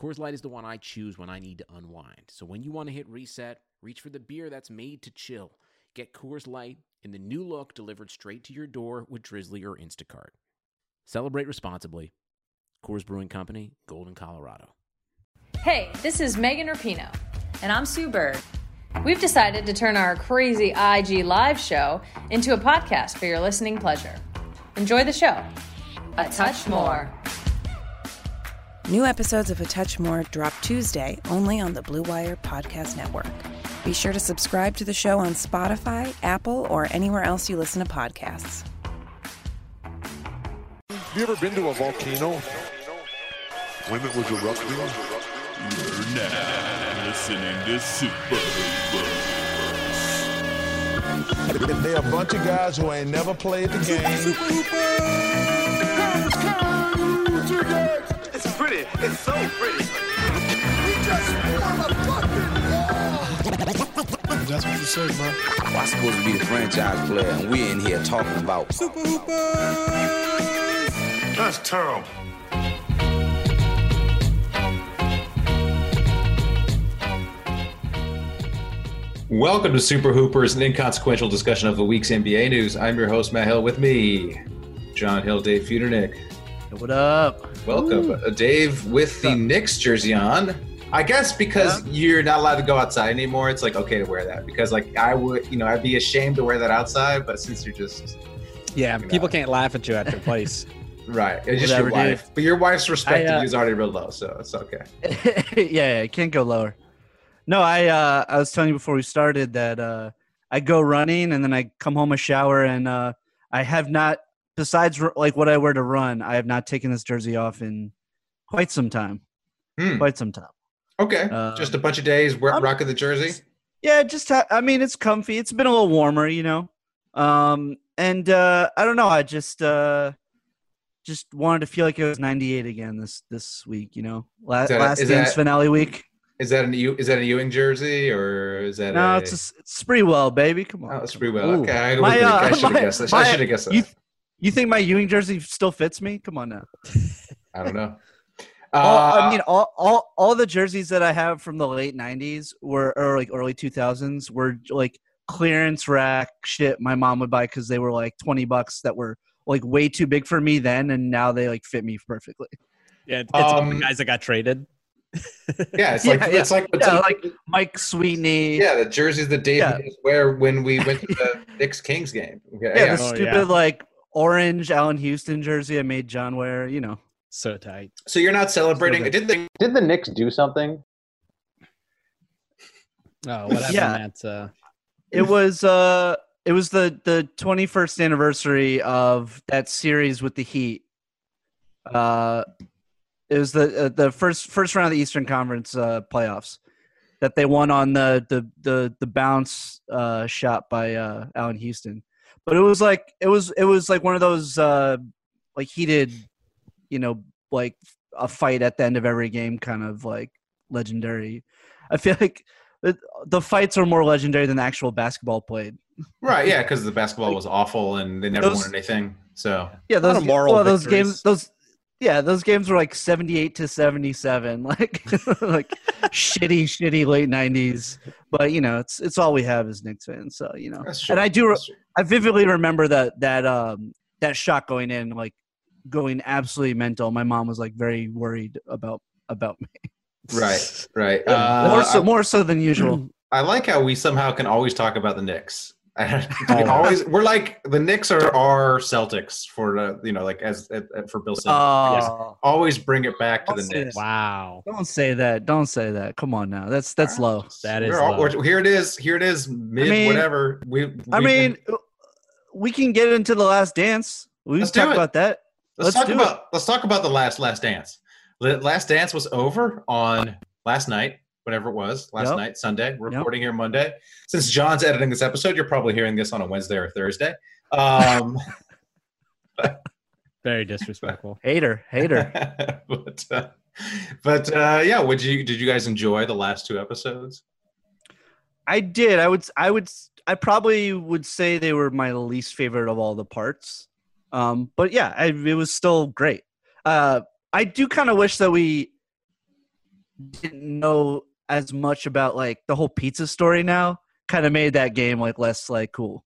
Coors Light is the one I choose when I need to unwind. So when you want to hit reset, reach for the beer that's made to chill. Get Coors Light in the new look delivered straight to your door with Drizzly or Instacart. Celebrate responsibly. Coors Brewing Company, Golden, Colorado. Hey, this is Megan Rapinoe. And I'm Sue Bird. We've decided to turn our crazy IG live show into a podcast for your listening pleasure. Enjoy the show. A touch more. New episodes of A Touch More drop Tuesday only on the Blue Wire Podcast Network. Be sure to subscribe to the show on Spotify, Apple, or anywhere else you listen to podcasts. Have you ever been to a volcano when it was erupting? You're now listening to Super Hoopers. They're a bunch of guys who ain't never played the game. It's pretty. It's so pretty. We just form a fucking wall. That's what you say, bro. I'm supposed to be the franchise player, and we're in here talking about Super Hoopers. That's terrible. Welcome to Super Hoopers, an inconsequential discussion of the week's NBA news. I'm your host, Matt Hill. With me, Jon Hill, Dave Feudernick. What up? Welcome, uh, Dave, with the Knicks jersey on. I guess because you're not allowed to go outside anymore, it's like okay to wear that. Because like I would, you know, I'd be ashamed to wear that outside, but since you're just Yeah, You know. people can't laugh at you at your place. right, it's just your Whatever, dude. wife. But your wife's respect I, to uh, is already real low, so it's okay. yeah, yeah, can't go lower. No, I uh I was telling you before we started that uh I go running and then I come home a shower and uh I have not besides like what I wear to run, I have not taken this jersey off in quite some time. Hmm. Quite some time. Okay, Uh, just a bunch of days wear, I'm- rocking the jersey. Yeah, just ha- I mean it's comfy. It's been a little warmer, you know. Um and uh I don't know, I just uh just wanted to feel like it was 98 again this this week, you know. Last, Is that last game's that- finale week. Is that an Ew- is that a Ewing jersey or is that No, a, it's a, it's Sprewell, baby. Come on. Oh, it's come pretty on. well. Ooh. Okay, I, My, uh, I should have guessed that. I should have guessed that. You, you think my Ewing jersey still fits me? Come on now. I don't know. all, Uh, I mean, all, all all the jerseys that I have from the late '90s were or like early 2000s were like clearance rack shit. My mom would buy because they were like 20 bucks that were like way too big for me then, and now they like fit me perfectly. Yeah, it's all Um, the guys that got traded. yeah, it's like Yeah, it's like it's yeah, like, like Mike Sweetney. yeah, the jerseys that Dave Yeah. used wear when we went to the Knicks Kings game. Okay, Yeah, yeah. the Oh, stupid yeah. like orange Allan Houston jersey I made Jon wear. You know. So tight. So you're not celebrating? So Did the Did the Knicks do something? Oh, what happened Yeah. at uh, It was uh it was the the 21st anniversary of that series with the Heat. Uh it was the uh, the first first round of the Eastern Conference uh playoffs that they won on the the the the bounce uh shot by uh Allan Houston. But it was like it was it was like one of those uh like heated you know like a fight at the end of every game kind of like legendary. I feel like the, the fights are more legendary than the actual basketball played. right? Yeah, because the basketball was awful and they never Those- won anything. So Yeah, those moral well, those games those yeah, those games were like 78 to 77 like like shitty shitty late 90s. But you know, it's it's all we have as Knicks fans, so you know. that's true. And I do re- That's true. I vividly remember that that um that shot going in like going absolutely mental. My mom was like very worried about about me. Right, right. Uh, more so more so than usual. I like how we somehow can always talk about the Knicks. we always we're like the Knicks are our Celtics for the you know like as, as for Bill Simmons. Oh. always bring it back to the Don't say Knicks. that. wow. Don't say that. Don't say that. Come on now. That's that's low. That is We're all- low. here it is. Here it is. Mid mean- whatever. We. I we've mean, been- we can get into the last dance. We Let's talk it. about that. let's, let's talk do about let's talk about the last Last Dance. The Last Dance was over on last night. whatever it was last Yep. night, Sunday. We're recording here Monday. Since Jon's editing this episode, you're probably hearing this on a Wednesday or Thursday. Um, Very disrespectful. Hater, hater. but uh, but uh, yeah, would you did you guys enjoy the last two episodes? I did. I would. I would. I probably would say they were my least favorite of all the parts. Um, but yeah, I, it was still great. Uh, I do kind of wish that we didn't know as much about like the whole pizza story. Now, kind of made that game like less like cool.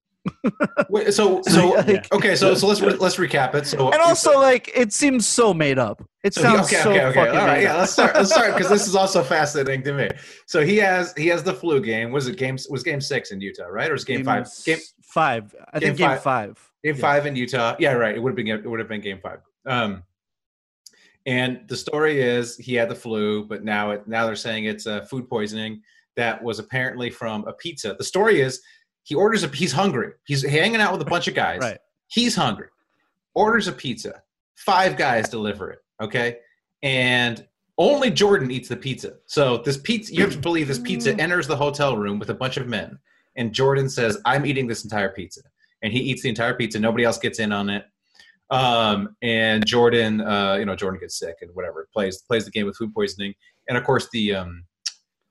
Wait, so so Like- okay, so so let's re- let's recap it. So and also like it seems so made up. It So he- sounds okay, so okay, okay. fucking All right, made yeah. up. Let's start. Let's start because this is also fascinating to me. So he has he has the flu game. Was it game? Was game six in Utah, right, or was game, five? Game five. I think game five. Game Yeah. five in Utah. Yeah, right. It would have been it would have been game five. Um, and the story is he had the flu, but now it now they're saying it's uh, food poisoning that was apparently from a pizza. The story is he orders a he's hungry. He's hanging out with a bunch of guys. Right. He's hungry. Orders a pizza. Five guys deliver it. Okay. And only Jordan eats the pizza. So this pizza, you have to believe this pizza enters the hotel room with a bunch of men. And Jordan says, I'm eating this entire pizza. And he eats the entire pizza. Nobody else gets in on it. Um, and Jordan, uh, you know, Jordan gets sick and whatever, plays plays the game with food poisoning. And of course, the um,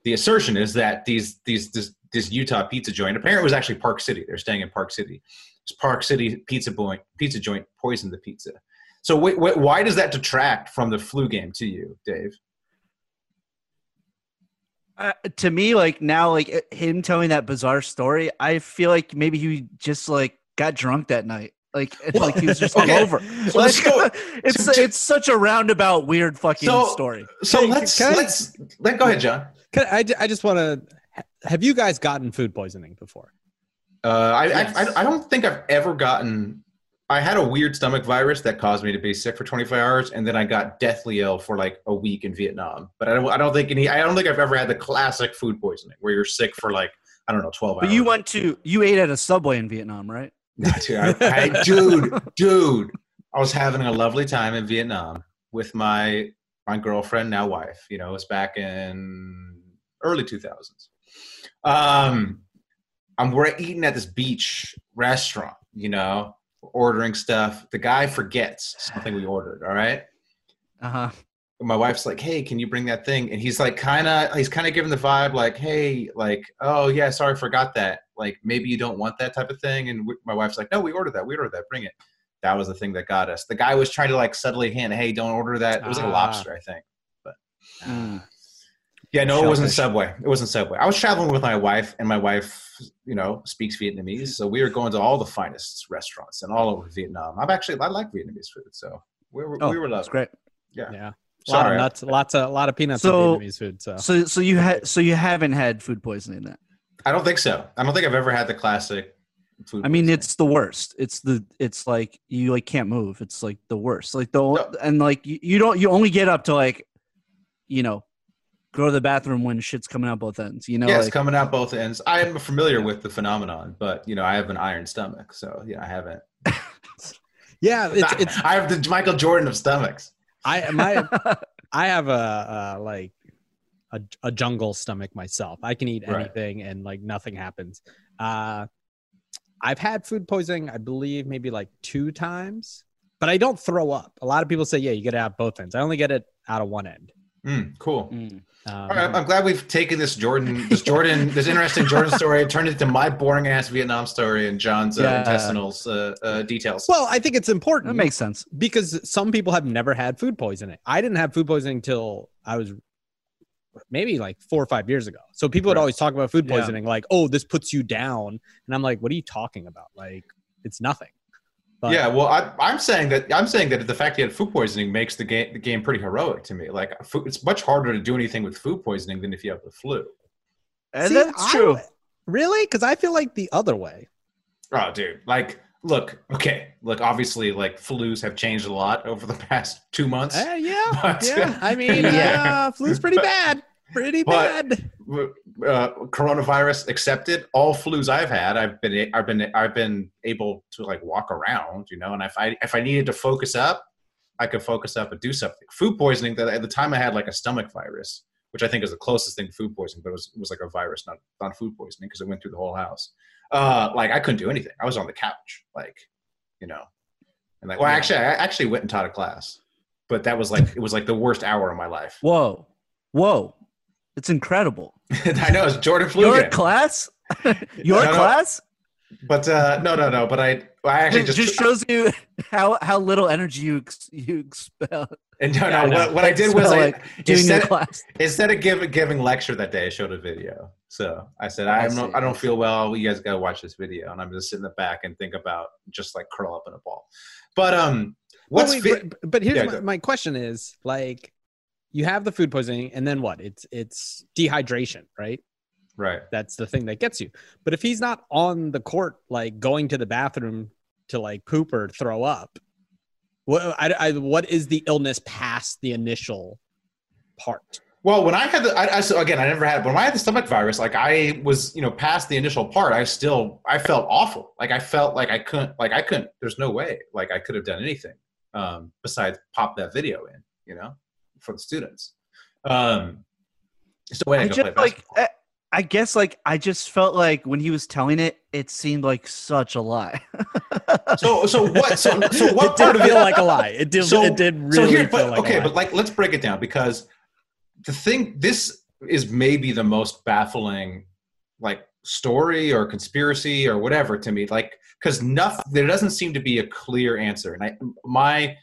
the assertion is that these these this, this Utah pizza joint, apparently it was actually Park City. They're staying in Park City. This Park City pizza boy, pizza joint poisoned the pizza. So wait, wait, why does that detract from the flu game to you, Dave? uh, to me like now like uh, him telling that bizarre story i feel like maybe he just like got drunk that night like it's like he was just Okay. hungover So let's Like, go- it's it's such a roundabout weird fucking So- story So let's I- let's let go ahead, Jon. Can, I, I just want to. Have you guys gotten food poisoning before? Uh, I, Yes. I, I I don't think I've ever gotten. I had a weird stomach virus that caused me to be sick for 24 hours, and then I got deathly ill for like a week in Vietnam. But I don't, I don't think any. I don't think I've ever had the classic food poisoning where you're sick for like I don't know 12 but hours. But you went to you ate at a subway in vietnam right Dude, I, I- dude, dude, I was having a lovely time in Vietnam with my my girlfriend, now wife. You know, it was back in early 2000s. Um, I'm we're eating at this beach restaurant. You know, ordering stuff. The guy forgets something we ordered. All right. uh-huh My wife's like, "Hey, can you bring that thing?" And he's like, kind of, he's kind of giving the vibe, like, "Hey, like, oh yeah, sorry, forgot that. Like, maybe you don't want that type of thing." And we, my wife's like, "No, we ordered that. We ordered that. Bring it." That was the thing that got us. The guy was trying to like subtly hint, "Hey, don't order that." It was like a Ah. lobster, I think. Mm. Yeah, no, it wasn't Subway. It wasn't Subway. I was traveling with my wife, and my wife, you know, speaks Vietnamese, so we were going to all the finest restaurants and all over Vietnam. I'm actually I like Vietnamese food, so we were oh we were that's loving. great Yeah. Yeah. A lot Sorry. of nuts, lots of, a lot of peanuts So- in Vietnamese food. So, so so you had so you haven't had food poisoning then I don't think so. I don't think I've ever had the classic food. I mean, it's the worst. It's the it's like you like can't move. It's like the worst. Like the No. and like you, you don't you only get up to like, you know, go to the bathroom when shit's coming out both ends. You know, yeah, it's coming out both ends. I am familiar with the phenomenon, but you know, I have an iron stomach, so yeah, I haven't. yeah, it's, it's, I have the Michael Jordan of stomachs. I, my, I have a, uh, like a, a jungle stomach myself. I can eat Right. anything and like nothing happens. Uh, I've had food poisoning, I believe maybe like two times, but I don't throw up. A lot of people say, yeah, you get it out both ends. I only get it out of one end. Mm, cool. Mm. Um, All right, I'm glad we've taken this Jordan, this Jordan, this interesting Jordan story, and turned it into my boring ass Vietnam story and Jon's uh, Yeah. intestinals uh, uh, details. well, I think it's important. that makes sense. because some people have never had food poisoning. I didn't have food poisoning till I was maybe like four or five years ago. So people would always talk about food Yeah. poisoning, like, "Oh, this puts you down," and I'm like, "What are you talking about? Like, it's nothing." But yeah, well, I, I'm saying that I'm saying that the fact you had food poisoning makes the game the game pretty heroic to me. Like, food, it's much harder to do anything with food poisoning than if you have the flu. And See, that's I- true. really, because I feel like the other way. Oh, dude, like, look, okay, look, obviously, like, flus have changed a lot over the past two months. Uh, yeah, But- yeah. I mean, Yeah. uh, flu's pretty But- bad. Pretty but- bad. uh, coronavirus accepted. All flus I've had, I've been, I've been, I've been able to like walk around, you know. And if I, if I needed to focus up, I could focus up and do something. Food poisoning. That at the time I had like a stomach virus, which I think is the closest thing to food poisoning, but it was, it was like a virus, not not food poisoning, because it went through the whole house. Uh, like I couldn't do anything. I was on the couch, like you know, and like well, Yeah. actually, I actually went and taught a class, but that was like it was like the worst hour of my life. Whoa, whoa, it's incredible. I know it's Jordan flu Your class, your No, no. class. But uh, no, no, no. But I, I actually It just, just shows you how how little energy you ex- you expel. and no, Yeah, no. What, what I did was So, I like, doing your instead, class. instead of giving giving lecture that day, I showed a video. So I said, I, I am not, see. I don't feel well. You guys gotta watch this video, and I'm just sit in the back and think about just like curl up in a ball. But um, Well, what's wait, fi- but, but here's Yeah, my, my question is like you have the food poisoning and then what it's it's dehydration right right? that's the thing that gets you but if he's not on the court like going to the bathroom to like poop or throw up what I, I, what is the illness past the initial part Well, when I had the, I, I so again, I never had it, but when I had the stomach virus, like I was, you know, past the initial part, I still, I felt awful. Like I felt like I couldn't, like I couldn't. There's no way, like I could have done anything um, besides pop that video in, you know, for the students. Um, the way I, I go just play like. I, I guess like I just felt like when he was telling it, it seemed like such a lie. So, so what? So, so it what did part of feel like a lie it did So- it did really so here, feel but, like okay, a lie. but like let's break it down because the thing this is maybe the most baffling like story or conspiracy or whatever to me like because nothing there doesn't seem to be a clear answer and i my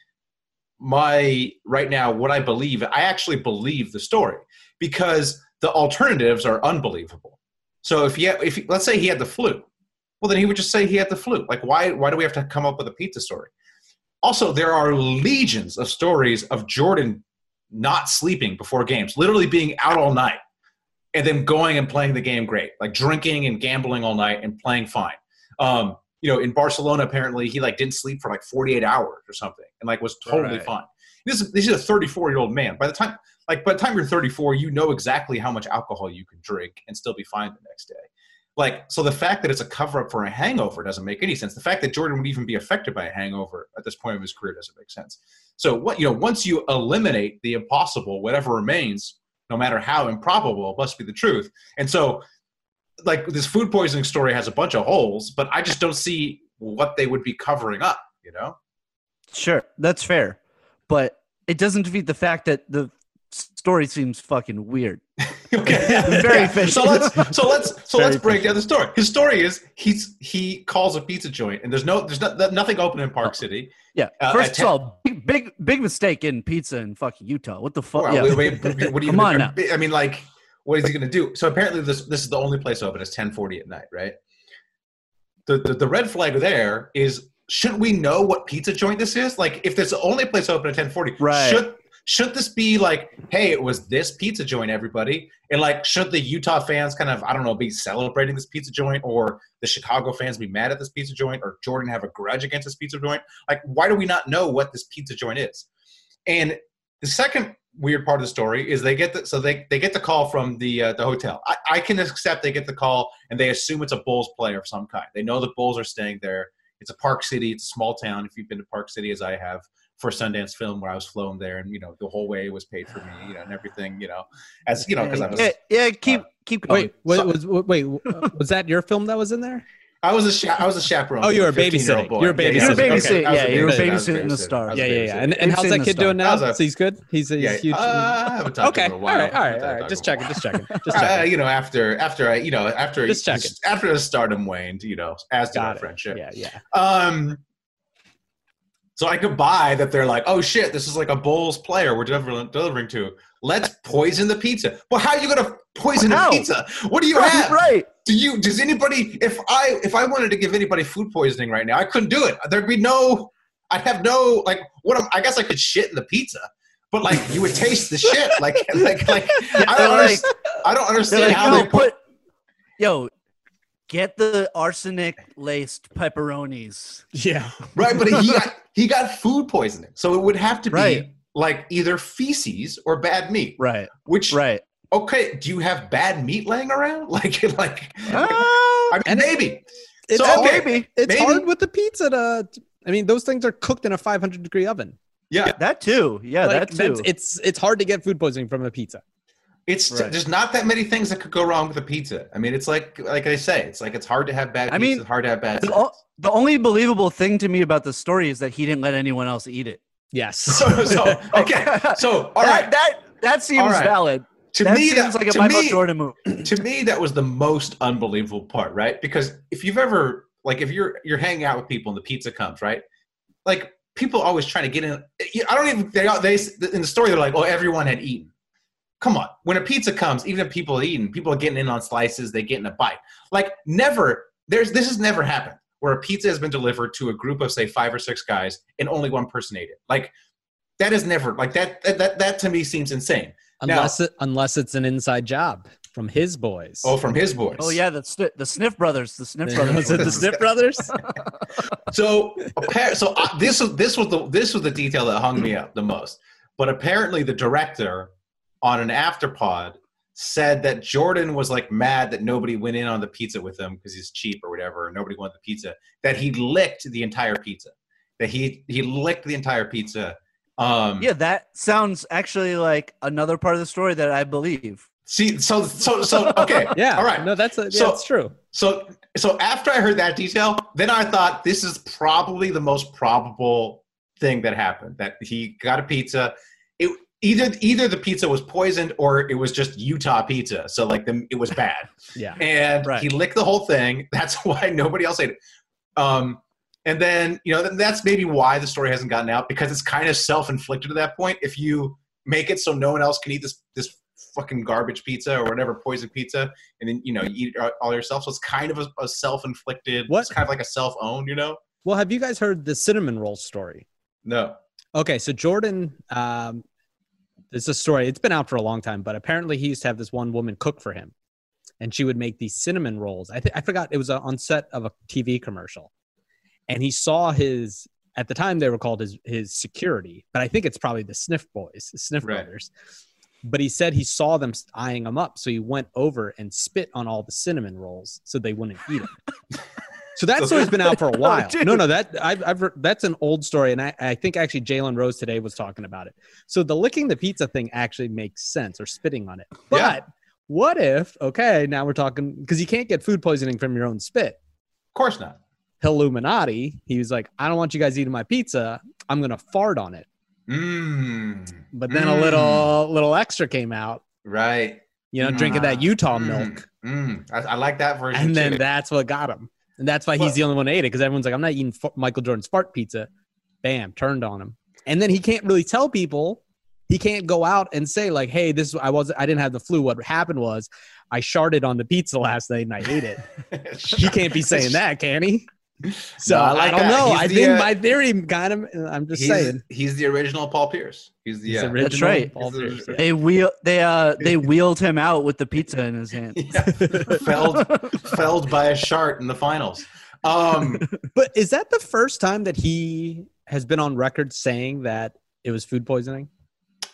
my right now what i believe i actually believe the story because the alternatives are unbelievable. So if he had, if he, let's say he had the flu well then he would just say he had the flu. Like why why do we have to come up with a pizza story? Also there are legions of stories of jordan not sleeping before games literally being out all night and then going and playing the game great like drinking and gambling all night and playing fine. Um, you know in barcelona apparently he like didn't sleep for like 48 hours or something and like was totally Right. fine. This is, this is a 34 year old man. By the time like by the time you're 34 you know exactly how much alcohol you can drink and still be fine the next day. Like so the fact that it's a cover up for a hangover doesn't make any sense. The fact that jordan would even be affected by a hangover at this point of his career doesn't make sense. So what you know once you eliminate the impossible whatever remains no matter how improbable must be the truth. And so like this food poisoning story has a bunch of holes but i just don't see what they would be covering up you know sure, that's fair, but it doesn't defeat the fact that the story seems fucking weird. okay Very fishy. so let's so let's so Very let's break fishy. down the story his story is he's he calls a pizza joint and there's no there's no, nothing open in park city Yeah. Uh, First of all, big, big big mistake in pizza in fucking Utah. What the fuck? Well, yeah. wait, wait, what do you Come on now. I mean, like, what is he going to do? So apparently, this this is the only place open. It's ten forty at night, right? The, the the red flag there is shouldn't we know what pizza joint this is? Like, if there's the only place open at ten forty, Right. should should this be like, hey, it was this pizza joint, everybody? And like, should the Utah fans kind of, I don't know, be celebrating this pizza joint, or the Chicago fans be mad at this pizza joint, or Jordan have a grudge against this pizza joint? Like, why do we not know what this pizza joint is? And the second weird part of the story is they get the so they, they get the call from the uh, the hotel. I, I can accept they get the call and they assume it's a Bulls player of some kind. They know the Bulls are staying there. It's a Park City. It's a small town. If you've been to Park City as I have for Sundance Film, where I was flown there, and you know the whole way was paid for me, you know, and everything, you know, as you know, because I was yeah, yeah, keep keep going. wait was, so- was wait uh, was that your film that was in there I was a cha- I was a chaperone. Oh, you for were a 15-year-old babysitting. boy. You were Yeah, You I were a- okay, babysitting. I was Yeah, a you were babysitter. I was a babysitting the babysitter. star. Yeah yeah yeah and, and how's that kid doing now I was a- he's good he's, he's Yeah, huge uh, I haven't talked okay to him all in a while. right all right Haven't all talked right just him in a checking just checking just Uh, checking you know, after after I, you know, after Just checking. after the stardom waned, you know, as did our got it friendship. yeah yeah Um, so I could buy that they're like, oh shit, this is like a Bulls player we're delivering, delivering to. Let's poison the pizza. Well, how are you gonna poison How? a pizza? What do you right, have? right. Do you? Does anybody? If I if I wanted to give anybody food poisoning right now, I couldn't do it. There'd be no. I'd have no like. What? am- I guess I could shit in the pizza, but like you would taste the shit. Like like like. I don't. like- understand, I don't understand like, how yo, they put. put, yo, get the arsenic laced pepperonis. yeah Right, but he got he got food poisoning, so it would have to be Right. like either feces or bad meat. Right, Which right. Okay, do you have bad meat laying around? Like like Ah, I mean And maybe. it's So, okay, maybe. it's maybe- hard with the pizza to i mean those things are cooked in a 500 degree oven Yeah, that too. Yeah, Like, that too. that's- it's it's hard to get food poisoning from a pizza It's Right. there's not that many things that could go wrong with a pizza. I mean, it's like like I say, it's like it's hard to have bad I mean, it's hard to have bad. The, o- the only believable thing to me about the story is that he didn't let anyone else eat it. Yes. so, so okay, so all that, right. that that seems All right. valid. To that me, seems that, like a Michael me, Jordan move. to me that was the most unbelievable part right? Because if you've ever like if you're you're hanging out with people and the pizza comes right? Like people always trying to get in. I don't even they, they in the story they're like oh everyone had eaten. Come on. When a pizza comes even if people are eating people are getting in on slices they get in a bite. Like never there's this has never happened where a pizza has been delivered to a group of say five or six guys and only one person ate it. Like that is never like that that that, that to me seems insane unless it unless it's an inside job from his boys. oh from his boys Oh yeah, the Sni- the Sniff brothers, the Sniff Was brothers. it the Sniff Brothers? So, appar- so uh, this was this was the this was the detail that hung me up the most. But apparently, the director on an afterpod said that Jordan was like mad that nobody went in on the pizza with him because he's cheap or whatever, and nobody wanted the pizza. That he licked the entire pizza. That he he licked the entire pizza. Um, Yeah, that sounds actually like another part of the story that I believe. See, so so so okay. Yeah. All right. No, that's a, yeah, So- that's true. So so after I heard that detail, then I thought this is probably the most probable thing that happened. That he got a pizza. It either either the pizza was poisoned or it was just Utah pizza. So like the, it was bad. Yeah. And Right. he licked the whole thing. That's why nobody else ate it. Um and then you know that's maybe why the story hasn't gotten out because it's kind of self-inflicted at that point. If you make it so no one else can eat this this fucking garbage pizza or whatever poison pizza, and then you know you eat it all yourself. So it's kind of a, a self-inflicted. What? It's kind of like a self-owned. You know? Well, have you guys heard the cinnamon roll story? No. Okay, so Jordan, um, it's a story. It's been out for a long time, but apparently he used to have this one woman cook for him, and she would make these cinnamon rolls. I think I forgot it was on set of a TV commercial, and he saw his. At the time, they were called his his security, but I think it's probably the Sniff Boys, the Sniff Right. Brothers. But he said he saw them eyeing him up, so he went over and spit on all the cinnamon rolls so they wouldn't eat them. So that story's been out for a oh, while. dude. no, no, that I've, I've heard, that's an old story, and I, I think actually Jalen Rose today was talking about it. So the licking the pizza thing actually makes sense, or spitting on it. But Yeah. what if? Okay, now we're talking because you can't get food poisoning from your own spit. Of course not. Illuminati. He was like, I don't want you guys eating my pizza. I'm gonna fart on it. Mmm. But then a little little extra came out. Right. You know, drinking that Utah Mm. milk, Mm. I, I like that version. and then too. that's what got him. And that's why Well- he's the only one who ate it because everyone's like, I'm not eating f- Michael Jordan's fart pizza. Bam, turned on him. And then he can't really tell people. He can't go out and say like, "Hey, this I was I didn't have the flu. What happened was I sharted on the pizza last night and I ate it." he can't be saying that, can he? So No, I I, don't that. know. He's I the, think uh, my theory kind of. I'm just he's, saying. he's the original Paul Pierce. He's the He's yeah. original That's right. Paul He's the- Pierce, yeah. They wheel they uh they wheeled him out with the pizza in his hand. Yeah. felled felled by a shark in the finals. Um, But is that the first time that he has been on record saying that it was food poisoning?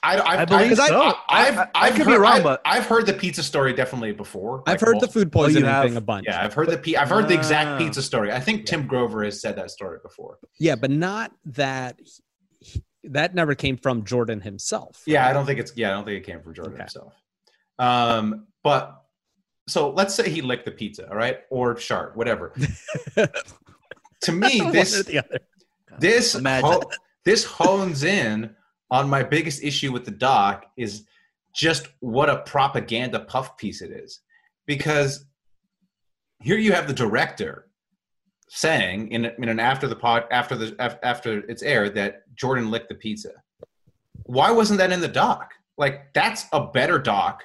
I, I, I believe I, so. I, I've, I- I I've could be heard, wrong, I've, but- I've heard the pizza story definitely before. I've like heard the food poisoning have? thing a bunch. Yeah, I've heard the pe- I've heard the exact Ah. pizza story. I think Tim Grover has said that story before. Yeah, but not that. he- that never came from Jordan himself. Yeah, I don't think it's yeah, I don't think it came from Jordan Okay. himself. Um, but so let's say he licked the pizza, all right, or shark, whatever. to me, this the other. this ho- this hones in on my biggest issue with the doc is just what a propaganda puff piece it is. Because here you have the director saying in, in an after the pod after the after it's aired that jordan licked the pizza. Why wasn't that in the doc? Like that's a better doc.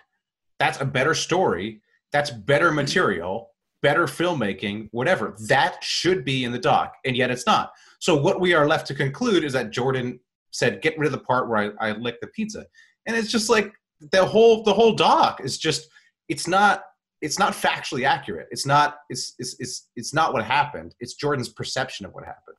That's a better story. That's better material better filmmaking whatever. That should be in the doc and yet it's not. So what we are left to conclude is that jordan said get rid of the part where i, I licked the pizza. And it's just like the whole the whole doc is just it's not it's not factually accurate. It's not it's it's it's, it's not what happened. It's jordan's perception of what happened.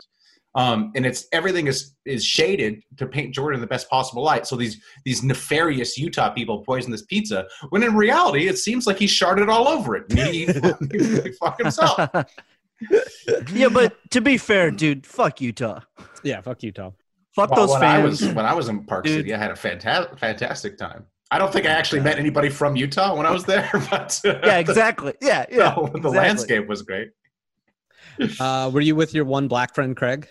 Um, and it's everything is is shaded to paint jordan in the best possible light. So these these nefarious utah people poisoned this pizza when in reality it seems like he sharded all over it. And he, he fucked himself. Yeah, but to be fair, dude, fuck Utah. Yeah, fuck Utah. Fuck Well, those when I was when I was in Park Dude. City, I had a fantastic fantastic time. I don't think I actually met anybody from Utah when I was there, but uh, Yeah, exactly. Yeah, yeah. no, the exactly. landscape was great. Uh, were you with your one black friend, Craig?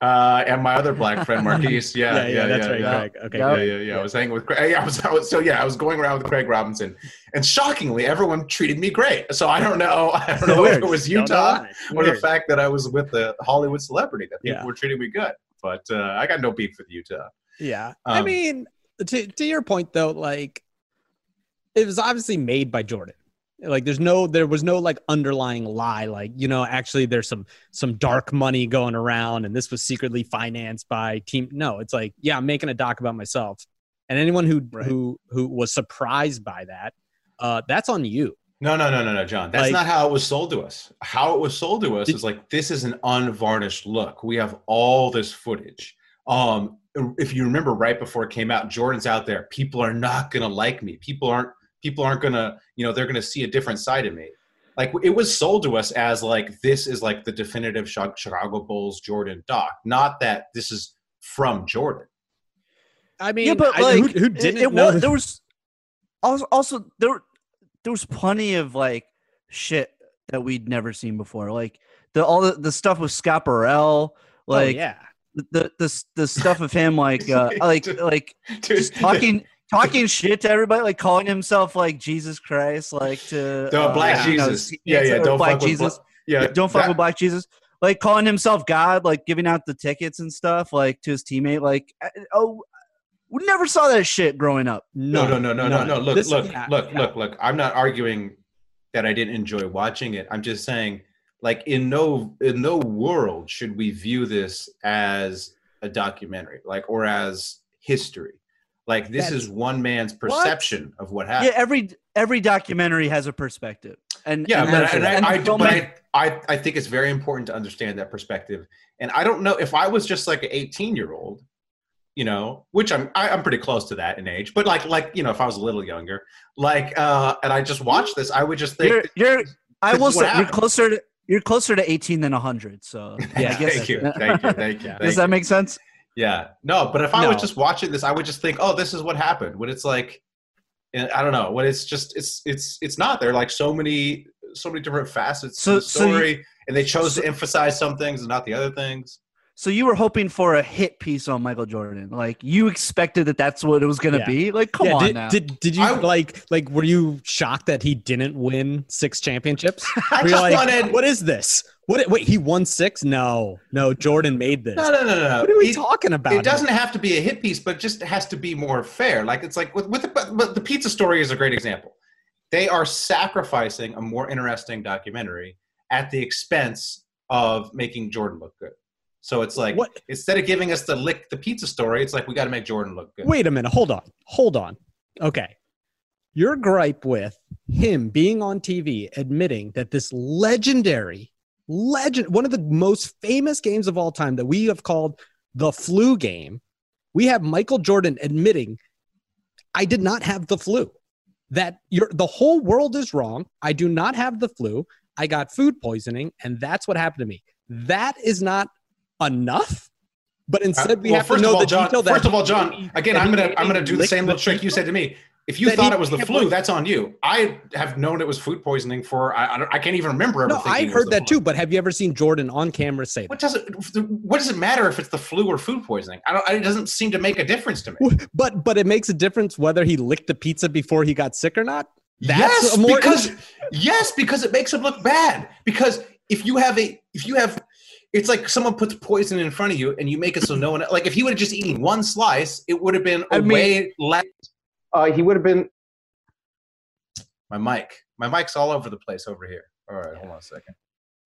Uh, and my other black friend Marquise, yeah, Yeah, yeah, yeah, that's right, yeah. Craig. Okay, yeah, good. yeah, yeah. I was hanging with Craig. Yeah, I was, I was, so yeah, I was going around with Craig Robinson, and shockingly, everyone treated me great. So I don't know, I don't know if it was Utah why. or the fact that I was with the Hollywood celebrity that people Yeah. were treating me good. But uh, I got no beef with Utah. Yeah. I Um, mean, to to your point though, like it was obviously made by Jordan. Like there's no there was no like underlying lie like you know actually there's some some dark money going around and this was secretly financed by team no it's like yeah I'm making a doc about myself and anyone who Right. who who was surprised by that uh that's on you No, no, no, no, no, Jon. That's Like- not how it was sold to us. How it was sold to us Did- is like this is an unvarnished look. We have all this footage. Um, if you remember, right before it came out, Jordan's out there. People are not gonna like me. People aren't. People aren't gonna. You know, they're gonna see a different side of me. Like it was sold to us as like this is like the definitive Chicago Bulls Jordan doc. Not that this is from Jordan. I mean yeah, but I- like, who, who didn't it, know was, there was also also there there was plenty of like shit that we'd never seen before, like the all the, the stuff with Scott Burrell, like oh, yeah the, the the stuff of him, like uh, like like Dude, just talking talking shit to everybody, like calling himself like Jesus Christ, like to The uh, Black know, Jesus. see- Yeah, yeah. Don't Black fuck with Jesus. Bla- yeah, don't fuck that- with Black Jesus. Like calling himself God, like giving out the tickets and stuff, like to his teammate. Like, oh, we never saw that shit growing up. No, no, no, no, no, none. no. Look, This- look, yeah, look, yeah. look, look. I'm not arguing that I didn't enjoy watching it. I'm just saying, like, in no in no world should we view this as a documentary, like, or as history. Like, this That's- is one man's perception of what happened. Yeah, every every documentary has a perspective, and Yeah, and but, I, and I, I, don't but I, I, I think it's very important to understand that perspective. And I don't know if I was just like an 18 year old, you know, which I'm, I, I'm pretty close to that in age, but like, like, you know, if I was a little younger, like, uh, and I just watched this, I would just think, you're you're. I will say you're closer to you're closer to 18 than 100. So yeah, I guess thank you, thank you, thank you. Does thank that make sense? Yeah, no, but if I was just watching this, I would just think, oh, this is what happened. When it's like, and I don't know, when it's just, it's, it's, it's not. There like so many, so many different facets So- to the so you- story, and they chose so- to emphasize some things and not the other things. So you were hoping for a hit piece on Michael Jordan, like you expected that that's what it was going to Yeah. be. Like, come yeah, on did, now. did did you I- like like were you shocked that he didn't win six championships? I Were you just like, wanted- what is this? What wait, he won six? No, no, Jordan made this. No, no, no, no, no. What are we It- talking about? It doesn't have to be a hit piece, but just has to be more fair. Like it's like with, with the, but, but the pizza story is a great example. They are sacrificing a more interesting documentary at the expense of making Jordan look good. So it's like What? instead of giving us the lick the pizza story, it's like we got to make Jordan look good. Wait a minute. Hold on. Hold on. Okay. Your gripe with him being on TV admitting that this legendary, legend, one of the most famous games of all time that we have called the flu game, we have Michael Jordan admitting, I did not have the flu. That you're, the whole world is wrong. I do not have the flu. I got food poisoning, and that's what happened to me. That is not enough. But instead, we Uh, well, have to know all, the Jon. detail that First of all, Jon. Again, I'm gonna I'm gonna do the same little trick you said to me. If you thought it was the flu, that's on you. I have known it was food poisoning for I I, don't, I can't even remember No, I heard that flu. too. But have you ever seen Jordan on camera say What does it? What does it matter if it's the flu or food poisoning? I don't. It doesn't seem to make a difference to me. But but it makes a difference whether he licked the pizza before he got sick or not. That's yes, more because yes, because it makes him look bad. Because if you have a, if you have, it's like someone puts poison in front of you and you make it so no one. Like if he would have just eaten one slice, it would have been a I mean- way less. Uh, he would have been. My mic, my mic's all over the place over here. All right, hold on a second.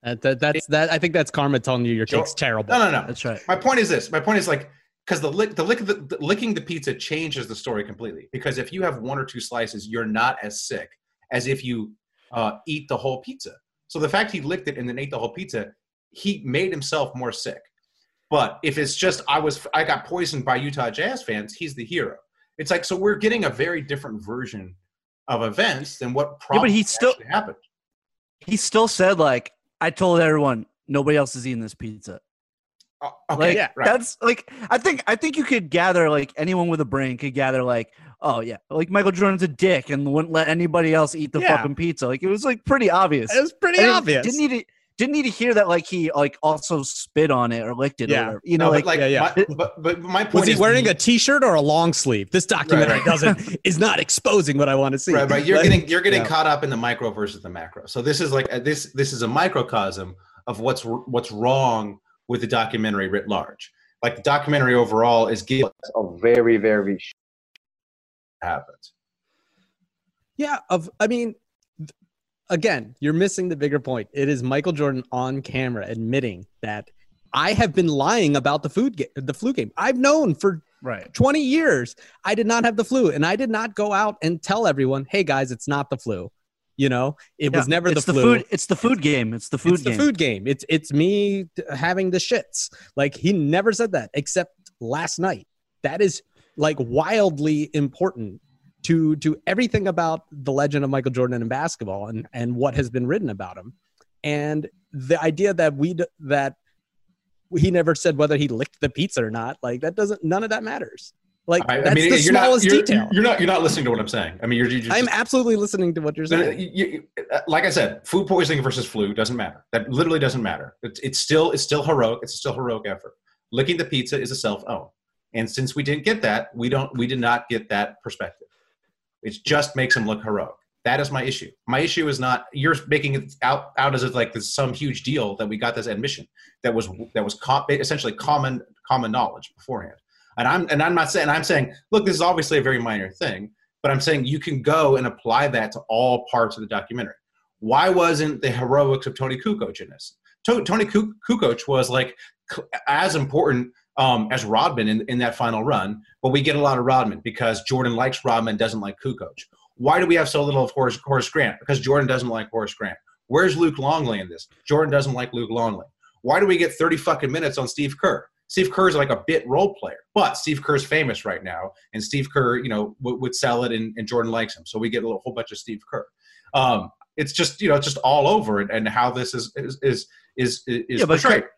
that, that, that's that. I think that's karma telling you your Joe- cake's terrible. No, no, no. That's right. My point is this. My point is like because the lick, the lick, the, the licking the pizza changes the story completely. Because if you have one or two slices, you're not as sick as if you uh, eat the whole pizza. So the fact he licked it and then ate the whole pizza, he made himself more sick. But if it's just I was I got poisoned by Utah Jazz fans, he's the hero. It's like so we're getting a very different version of events than what Yeah, probably but he still happened. he still said like I told everyone nobody else is eating this pizza. Uh, okay, Like yeah, right. that's like I think I think you could gather like anyone with a brain could gather like oh yeah, like Michael Jordan's a dick and wouldn't let anybody else eat the Yeah. fucking pizza. Like it was like pretty obvious. It was pretty I didn't- obvious. Didn't need to didn't need to hear that like he like also spit on it or licked it. Yeah. Or. You know, No, like, but like, yeah, yeah. My, but but my point Was he is wearing the- a T-shirt or a long sleeve? This documentary right. doesn't is not exposing what I want to see. right, right. You're Like- getting you're getting Yeah. caught up in the micro versus the macro. So this is like uh, this this is a microcosm of what's what's wrong with the documentary writ large. Like the documentary overall is giving us a very very sh- happens. Yeah, of I mean, th- again, you're missing the bigger point. It is Michael Jordan on camera admitting that I have been lying about the food game, the flu game. I've known for right. 20 years I did not have the flu, and I did not go out and tell everyone, "Hey guys, it's not the flu." You know, it was Yeah, never it's the the flu. food. It's the food game. It's the food it's game. the food game. It's it's me having the shits. Like he never said that except last night. That is like wildly important to to everything about the legend of Michael Jordan in basketball and and what has been written about him. And the idea that we that he never said whether he licked the pizza or not, like that doesn't none of that matters. Like I, that's I mean, the you're not smallest you're, detail. you're not you're not listening to what I'm saying. I mean, you're, you're just, I'm absolutely listening to what you're no, saying. you- you- uh, like I said, food poisoning versus flu doesn't matter. That literally doesn't matter. It's, it's still it's still heroic. It's still heroic effort. Licking the pizza is a self own, and since we didn't get that, we don't we did not get that perspective. It just makes him look heroic. That is my issue. My issue is not you're making it out out as if like this some huge deal that we got this admission that was that was essentially common common knowledge beforehand. And I'm and I'm not saying I'm saying look, this is obviously a very minor thing, but I'm saying you can go and apply that to all parts of the documentary. Why wasn't the heroics of Toni Kukoc in this? To- Toni Ku- Kukoc was like as important um, as Rodman in, in that final run, but we get a lot of Rodman because Jordan likes Rodman, and doesn't like Kukoc. Why do we have so little of Horace, Horace Grant? Because Jordan doesn't like Horace Grant. Where's Luke Longley in this? Jordan doesn't like Luke Longley. Why do we get 30 fucking minutes on Steve Kerr? Steve Kerr is like a bit role player, but Steve Kerr's famous right now, and Steve Kerr, you know, w- would sell it, and, and Jordan likes him, so we get a little, whole bunch of Steve Kerr. Um, it's just you know, it's just all over, and, and how this is is is is, is Yeah, but portrayed. Kerr,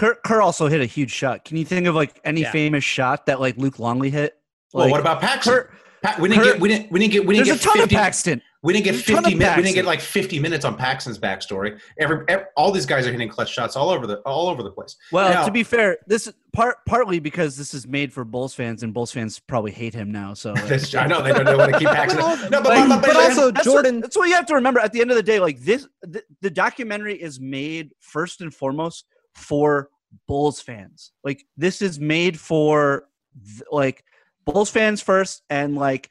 Kerr also hit a huge shot. Can you think of like any Yeah. famous shot that like Luke Longley hit? Well, what about Paxson? Kerr- Pa- we didn't Kerr- get we didn't we didn't get we didn't There's get a ton 50, of Paxson. We didn't get There's 50 minutes. We didn't get like 50 minutes on Paxson's backstory. Every, ev all these guys are hitting clutch shots all over the all over the place. Well, Now- to be fair, this part partly because this is made for Bulls fans, and Bulls fans probably hate him now. So like, That's- I know they don't, they want to keep Paxson. No, but, But- but, but also that's Jordan- What, that's what you have to remember. At the end of the day, like this, the, the documentary is made first and foremost for Bulls fans. Like this is made for like Bulls fans first, and like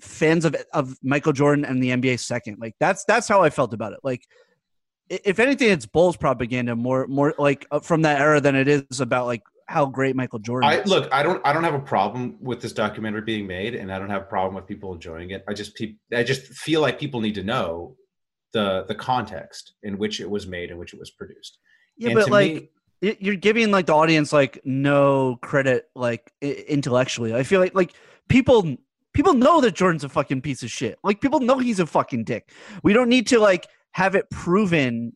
fans of of Michael Jordan and the NBA second. Like that's that's how I felt about it. Like if anything, it's Bulls propaganda more more like uh, from that era than it is about like how great Michael Jordan. I look. I don't. I don't have a problem with this documentary being made, and I don't have a problem with people enjoying it. I just peop, I just feel like people need to know the the context in which it was made and which it was produced. Yeah, And but like me- you're giving like the audience like no credit like intellectually. I feel like like people people know that Jordan's a fucking piece of shit. Like people know he's a fucking dick. We don't need to like have it proven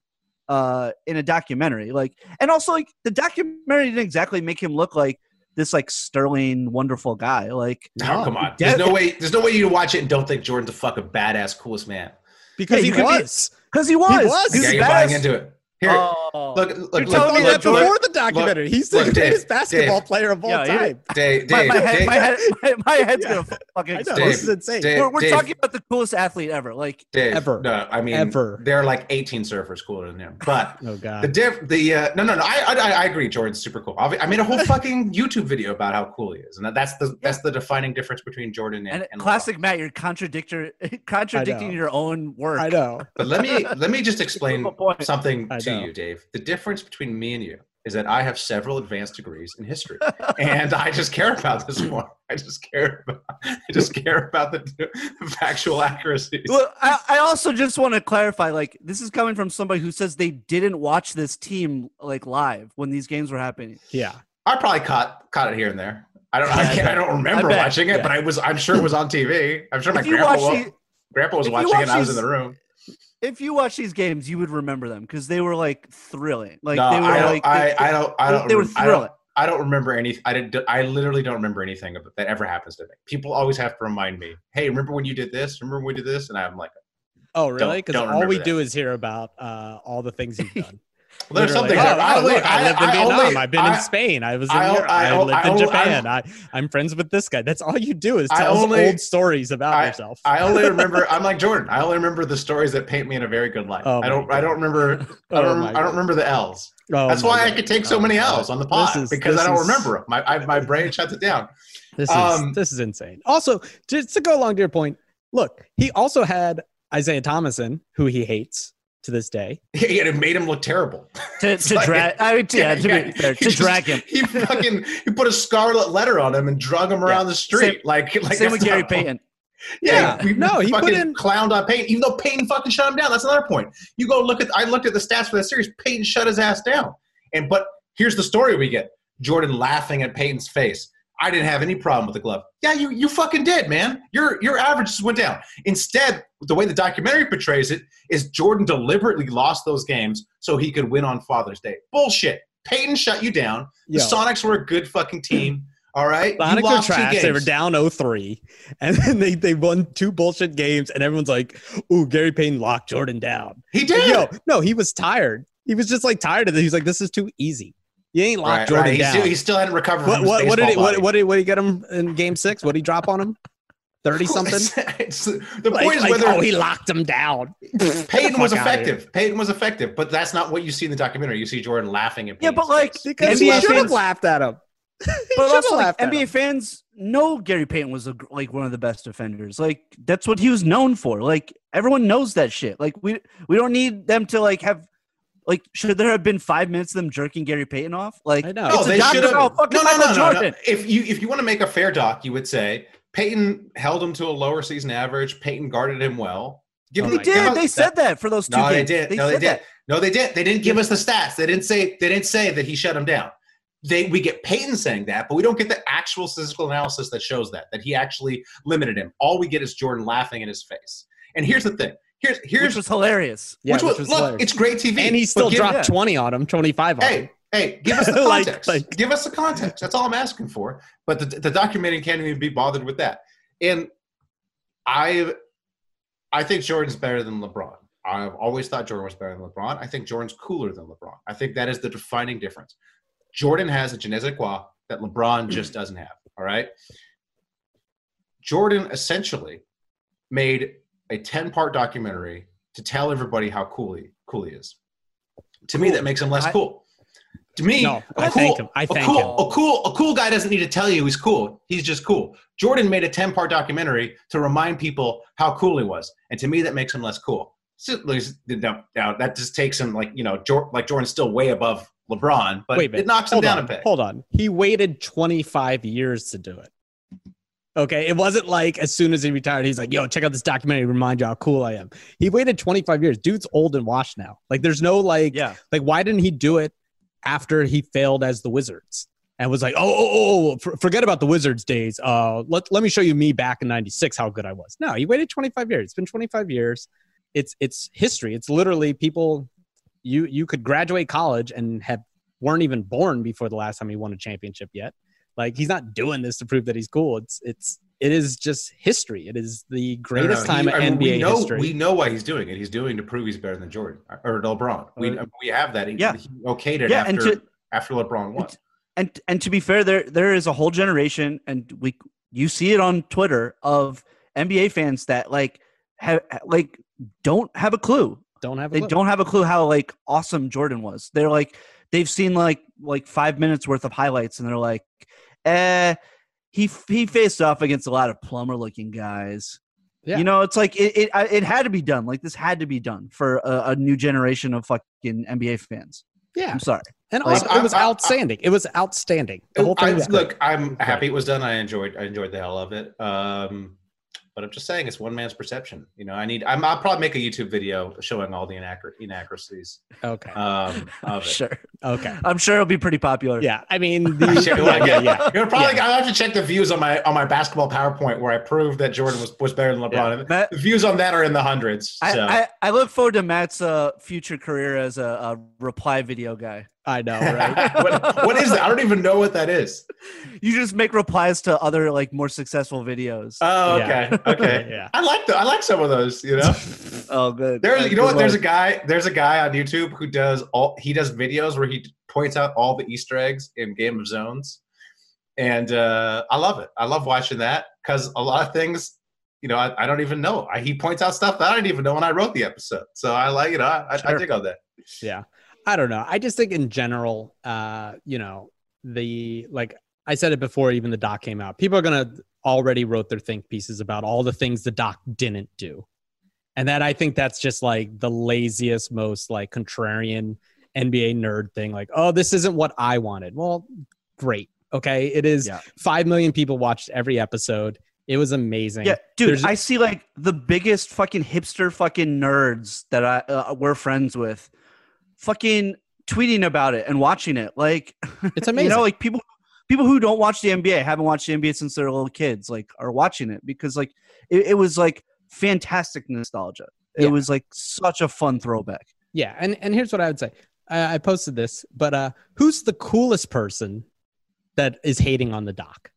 uh in a documentary. Like and also like the documentary didn't exactly make him look like this like sterling wonderful guy. Like No, come on. There's no way. There's no way you watch it and don't think Jordan's a fucking badass, coolest man. because Yeah, he you could be- was. cuz he was. was. He yeah, was you're badass. buying into it. Here, Oh. look, look, You're look, telling me look, that look, before the documentary. He's the look, Dave, greatest basketball Dave. player of all Yeah, time. Dave, my, Dave, my head, Dave, my head, my, my head's Yeah. gonna fucking I know explode. this is insane. Dave, We're, we're Dave, talking about the coolest athlete ever. Like Dave, Ever. No, I mean, Ever. there are like 18 surfers cooler than him. But Oh god, the god. diff, the uh, no, no, no. I, I, I agree. Jordan's super cool. I'll- made a whole fucking YouTube video about how cool he is, and that's the that's the defining difference between Jordan and, and and classic Matt, you're contradictor contradicting your own work. I know. But let me let me just explain Prove a point. something I to know. you, Dave. The difference between me and you is that I have several advanced degrees in history, and I just care about this more. I just care about I just care about the factual accuracy. Well, I, I also just want to clarify, like, this is coming from somebody who says they didn't watch this team like live when these games were happening. Yeah. I probably caught caught it here and there. I don't. Yeah, I, I can't, I bet. don't remember I watching it, yeah. but I was. I'm sure it was on TV. I'm sure my If you grandpa. watch the- grandpa was watching it. watch and I was in the room. If you watch these games, you would remember them because they were like thrilling. Like no, they were I don't. like I, they, I don't. I don't. they were I thrilling. don't. I don't remember any. I did. I literally don't remember anything about, that ever happens to me. People always have to remind me, "Hey, remember when you did this? Remember when we did this?" And I'm like, Oh, really? Because all we that. do is hear about uh, all the things you've done. Well, there's Literally, something. "Oh, that- oh, only- look, I lived in I Vietnam. only- I've been I- in Spain. I was in I- Europe. I- I, lived I in Japan. I'm- I, I'm friends with this guy. That's all you do is tell only- old stories about I, yourself. I only remember. I'm like Jordan. I only remember the stories that paint me in a very good light. Oh I don't. my I don't remember. I Oh don't. my I don't remember the L's. Oh That's my why I could take so Oh many. L's on the This pod is- because I don't is- remember them. My I, my brain shuts it down. This is Um, this is insane. Also, just to go along to your point, look, he also had Isaiah Thomas, who he hates to this day. He it made him look terrible. To, to like- drag, I mean, yeah, to yeah, be fair, to just- drag him. He fucking he put a scarlet letter on him and drug him around the street. Same- like like Same that's with Gary Payton. Yeah, Yeah. we No, he put fucking in- clowned on Payton, even though Payton fucking shut him down. That's another point. You go look at I looked at the stats for that series. Payton shut his ass down. And but here's the story we get: Jordan laughing at Payton's face. I didn't have any problem with the glove. Yeah, you you fucking did, man. Your your averages went down. Instead, the way the documentary portrays it is Jordan deliberately lost those games so he could win on Father's Day. Bullshit. Payton shut you down. The Yo. Sonics were a good fucking team. All right, you Sonics are lost two trash. They were down 0-3, and then they, they won two bullshit games, and everyone's like, "Ooh, Gary Payton locked Jordan down." He did. Yo, no, he was tired. He was just like tired of it. He's like, "This is too easy. You ain't locked Right, Jordan right. He down." still, he still hadn't recovered what what, what did he what, what did what did he get him in Game Six? What did he drop on him? Thirty something. It's- the Like- point is like, whether oh, he locked him down. Payton was Fuck outta here. effective. Payton was effective, but that's not what you see in the documentary. You see Jordan laughing at Yeah, but like. Because NBA he should have laughed at him. he but should also have like, laughed at NBA him. fans know Gary Payton was a, like one of the best defenders. Like that's what he was known for. Like everyone knows that shit. Like we we don't need them to like have like should there have been five minutes of them jerking Gary Payton off? Like I know. no, a they should have. No, no, no, no, no. If you if you want to make a fair doc, you would say Payton held him to a lower season average. Payton guarded him well. Give Oh him They did. us They said that for those two No, they games. did. no, they did. that. No, they did. They didn't give us the stats. They didn't say. They didn't say that he shut him down. They we get Payton saying that, but we don't get the actual statistical analysis that shows that that he actually limited him. All we get is Jordan laughing in his face. And here's the thing. Here's Which here's was hilarious. Yeah, which, which was, was look. hilarious. It's great TV, and he still give- dropped yeah. 20 on him, 25 on him. Hey, hey, give us the Like- context. like- give us the context. That's all I'm asking for. But the, the documentary can't even be bothered with that. And I, I think Jordan's better than LeBron. I've always thought Jordan was better than LeBron. I think Jordan's cooler than LeBron. I think that is the defining difference. Jordan has a je ne sais quoi that LeBron mm. just doesn't have. All right. Jordan essentially made a 10 part documentary to tell everybody how cool he, cool he is. To me, that makes him less I- cool. To me, No, a I cool, thank him. I a thank cool, him. A cool, a cool guy doesn't need to tell you he's cool. He's just cool. Jordan made a 10 part documentary to remind people how cool he was. And to me, that makes him less cool. So, now, now, that just takes him like, you know, Jor- like Jordan's still way above LeBron, but Wait a it knocks him hold down on, a peg. Hold on. He waited 25 years to do it. Okay. It wasn't like as soon as he retired, he's like, yo, check out this documentary, remind you how cool I am. He waited 25 years. Dude's old and washed now. Like, there's no like, Yeah. like, why didn't he do it after he failed as the Wizards? And was like, oh, oh, oh, oh, forget about the Wizards days. Uh, let, let me show you me back in 96, how good I was. No, he waited 25 years. It's been 25 years. It's, it's history. It's literally people, you, you could graduate college and have weren't even born before the last time he won a championship yet. Like he's not doing this to prove that he's cool. It's it's it is just history. It is the greatest No, no, time he- I in mean, NBA we know, history. We know why he's doing it. He's doing to prove he's better than Jordan or LeBron. We, Uh, we have that. He, Yeah. he okayed it Yeah, after, and to- after LeBron won. and and to be fair, there there is a whole generation, and we you see it on Twitter of NBA fans that like have like don't have a clue. don't have a They clue. don't have a clue how like awesome Jordan was. They're like they've seen like like five minutes worth of highlights, and they're like, eh, he he faced off against a lot of plumber looking guys. Yeah. You know, it's like it, it it had to be done. Like this had to be done for a, a new generation of fucking NBA fans. Yeah. I'm sorry. And Like, also, it was I- I- outstanding. It was outstanding. The whole thing I, was great. look, I'm happy it was done. I enjoyed I enjoyed the hell of it. Um, but I'm just saying it's one man's perception. You know, I need. I'm, I'll probably make a YouTube video showing all the inaccurate inaccuracies Okay. um, of it. Sure. Okay. I'm sure it'll be pretty popular. Yeah. I mean, the, Shit, yeah, yeah, yeah. You're probably. Yeah. I'll have to check the views on my on my basketball PowerPoint where I proved that Jordan was was better than LeBron. And Matt- the views on that are in the hundreds. I, So I, I look forward to Matt's uh, future career as a, a reply video guy. I know, right? what, what is that? I don't even know what that is. You just make replies to other like more successful videos. Oh, Yeah. okay, okay. Yeah. I like the, I like some of those. You know, oh, good. there's you know Good what? There's a guy. There's a guy on YouTube who does all. He does videos where he points out all the Easter eggs in Game of Zones, and uh, I love it. I love watching that because a lot of things. You know, I, I don't even know. I, he points out stuff that I didn't even know when I wrote the episode. So I like, you know, I, I, I dig on that. yeah i don't know. I just think in general uh you know the like i said it before even the doc came out. People are gonna already wrote their think pieces about all the things the doc didn't do. And that i think that's just like the laziest most like contrarian nba nerd thing like oh this isn't what i wanted. Well great. Okay? It is Yeah. 5 million people watched every episode. It was amazing. Yeah, dude, There's- I see like the biggest fucking hipster fucking nerds that I uh, we're friends with, fucking tweeting about it and watching it. Like, it's amazing. you know, like people people who don't watch the NBA haven't watched the NBA since they're little kids, like, are watching it because like it, it was like fantastic nostalgia. It Yeah. was like such a fun throwback. Yeah, and and here's what I would say. I, I posted this, but uh, who's the coolest person that is hating on the doc?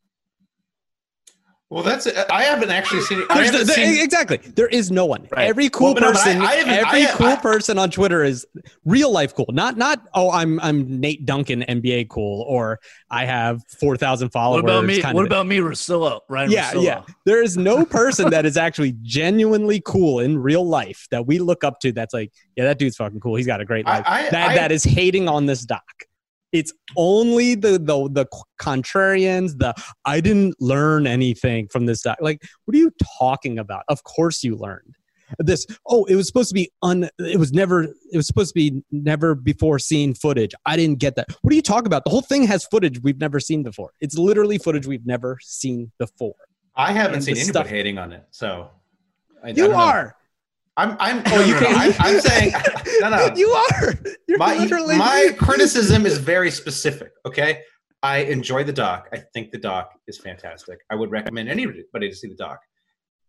Well, that's. I haven't actually seen. I There's haven't the- seen exactly. There is no one. Right. Every cool Well, but no, I- person, I every I- cool I- person on Twitter is real life cool. Not not oh I'm I'm Nate Duncan NBA cool or I have four thousand followers. kind What of- about me, Russillo? Ryan yeah, Russillo? yeah. There is no person that is actually genuinely cool in real life that we look up to. That's like, yeah, that dude's fucking cool. He's got a great I- life. I- that I- that is hating on this doc. It's only the the the contrarians. The I didn't learn anything from this doc. Like, what are you talking about? Of course you learned this. Oh, it was supposed to be un. It was never. It was supposed to be never before seen footage. I didn't get that. What are you talking about? The whole thing has footage we've never seen before. It's literally footage we've never seen before. I haven't and seen anybody stuff- hating on it. So I, I You know. are. I'm. I'm. Oh, you can't- I'm, I'm saying. No, no. You are. You're my literally. my criticism is very specific. Okay, I enjoy the doc. I think the doc is fantastic. I would recommend anybody to see the doc,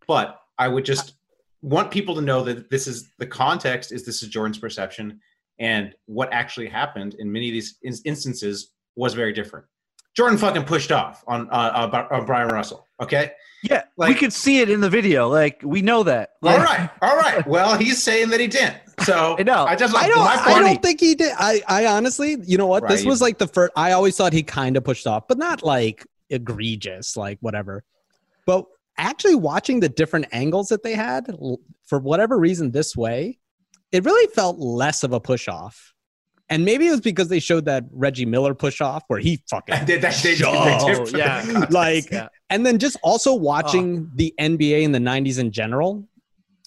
but I would just want people to know that this is the context. Is this is Jordan's perception, and what actually happened in many of these instances was very different. Jordan fucking pushed off on uh, uh, on Bryon Russell. Okay, Yeah, we Like- could see it in the video. Like we know that. all Like, right, all right. Well, he's saying that he didn't. So I know. I just I don't. my I don't think he did. I. I honestly, you know what? This was like the first. I always thought he kind of pushed off, but not like egregious, like whatever. But actually, watching the different angles that they had, for whatever reason, this way, it really felt less of a push off. And maybe it was because they showed that Reggie Miller push off where he fucking They- they- they- they Oh, did for the yeah. like Yeah. and then just also oh. watching the NBA in the 90s in general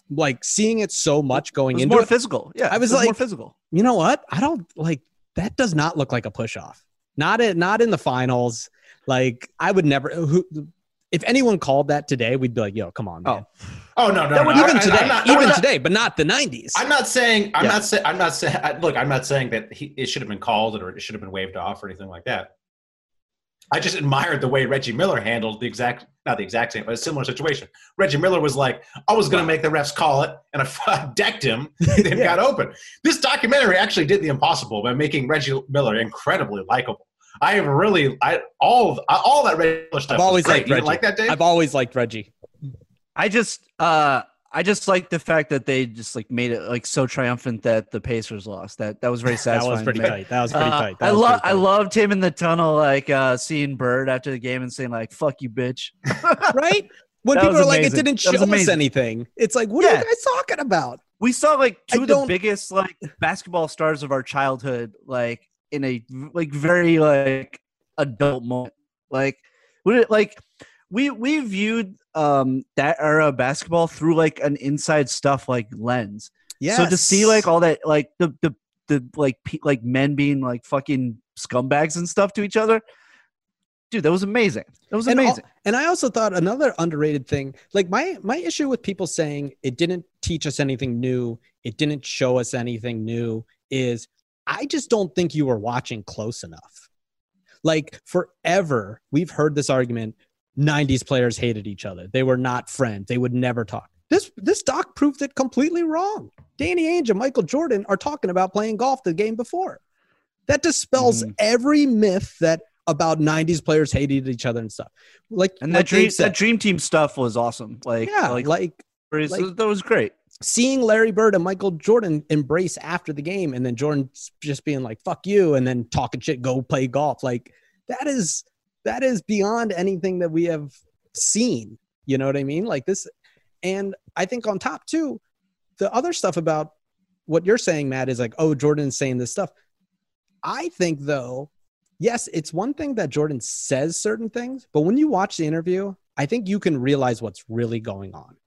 like seeing it so much It going was into more it, physical. Yeah, I was it more like- physical. you know what I don't like that does not look like a push off not it not in the finals like I would never who if anyone called that today we'd be like yo come on man. Oh, oh no, no, That no. would- even I- today not- even not- today but not the 90s I'm not saying. I'm Yeah. not saying. I'm not saying. Look, I'm not saying that he, it should have been called or it should have been waved off or anything like that. I just admired the way Reggie Miller handled the exact, not the exact same, but a similar situation. Reggie Miller was like, "I was going to make the refs call it," and I decked him, and it got open. This documentary actually did the impossible by making Reggie Miller incredibly likable. I have really, I all all that Reggie Miller stuff. I've always liked Reggie. like that, Dave? I've always liked Reggie. I just uh I just like the fact that they just like made it like so triumphant that the Pacers lost. That that was very satisfying. that was pretty tight. That was pretty Uh, tight. That I love I loved him in the tunnel, like uh seeing Bird after the game and saying like "fuck you, bitch." right? When That people was are like it didn't show us anything. It's like what are you guys talking about? We saw like I two of the biggest like basketball stars of our childhood, like in a like very like adult moment. Like would it like we we viewed um that era of basketball through like an inside stuff like lens. yeah So to see like all that like the the the like pe- like men being like fucking scumbags and stuff to each other, dude, that was amazing. That was and, amazing. and I also thought another underrated thing, like my my issue with people saying it didn't teach us anything new, it didn't show us anything new, is I just don't think you were watching close enough. Like forever, we've heard this argument: '90s players hated each other; they were not friends; they would never talk. This this doc proved it completely wrong. Danny Ainge and Michael Jordan are talking about playing golf the game before. That dispels Mhm. every myth that about 90s players hated each other and stuff. Like And like that dream said, that dream team stuff was awesome. Like yeah, like, like like that was great. Seeing Larry Bird and Michael Jordan embrace after the game, and then Jordan just being like "fuck you" and then talking shit, go play golf. Like that is that is beyond anything that we have seen. You know what I mean? Like this, and I think on top too, the other stuff about what you're saying, Matt, is like, oh, Jordan's saying this stuff. I think though, yes, it's one thing that Jordan says certain things, but when you watch the interview, I think you can realize what's really going on.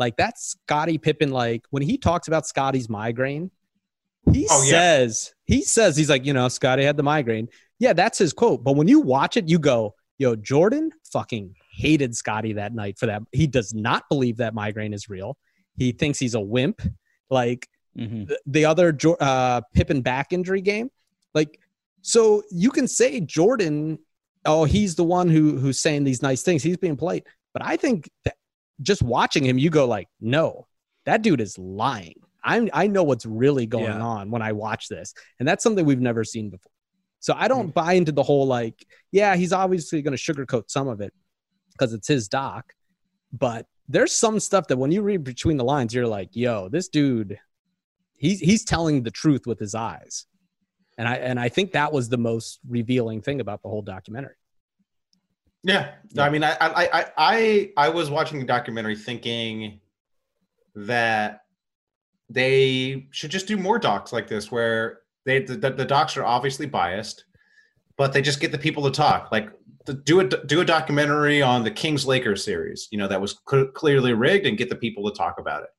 Like that's Scottie Pippen. Like when he talks about Scotty's migraine, he Oh, yeah. says he says he's like, you know, Scotty had the migraine. Yeah, that's his quote. But when you watch it, you go, yo, Jordan fucking hated Scotty that night for that. He does not believe that migraine is real. He thinks he's a wimp. Like Mhm. the, the other uh, Pippen back injury game, like so you can say Jordan, oh, he's the one who who's saying these nice things. He's being polite, but I think that just watching him, you go like, no, that dude is lying. I I know what's really going Yeah. on when I watch this, and that's something we've never seen before. So I don't mm. buy into the whole like, yeah, he's obviously going to sugarcoat some of it because it's his doc, but there's some stuff that when you read between the lines, you're like, yo, this dude, he's he's telling the truth with his eyes, and I and I think that was the most revealing thing about the whole documentary. Yeah, I mean, I, I, I, I, I was watching the documentary thinking that they should just do more docs like this, where they the, the docs are obviously biased, but they just get the people to talk. Like, do a do a documentary on the Kings Lakers series, you know, that was cl- clearly rigged, and get the people to talk about it,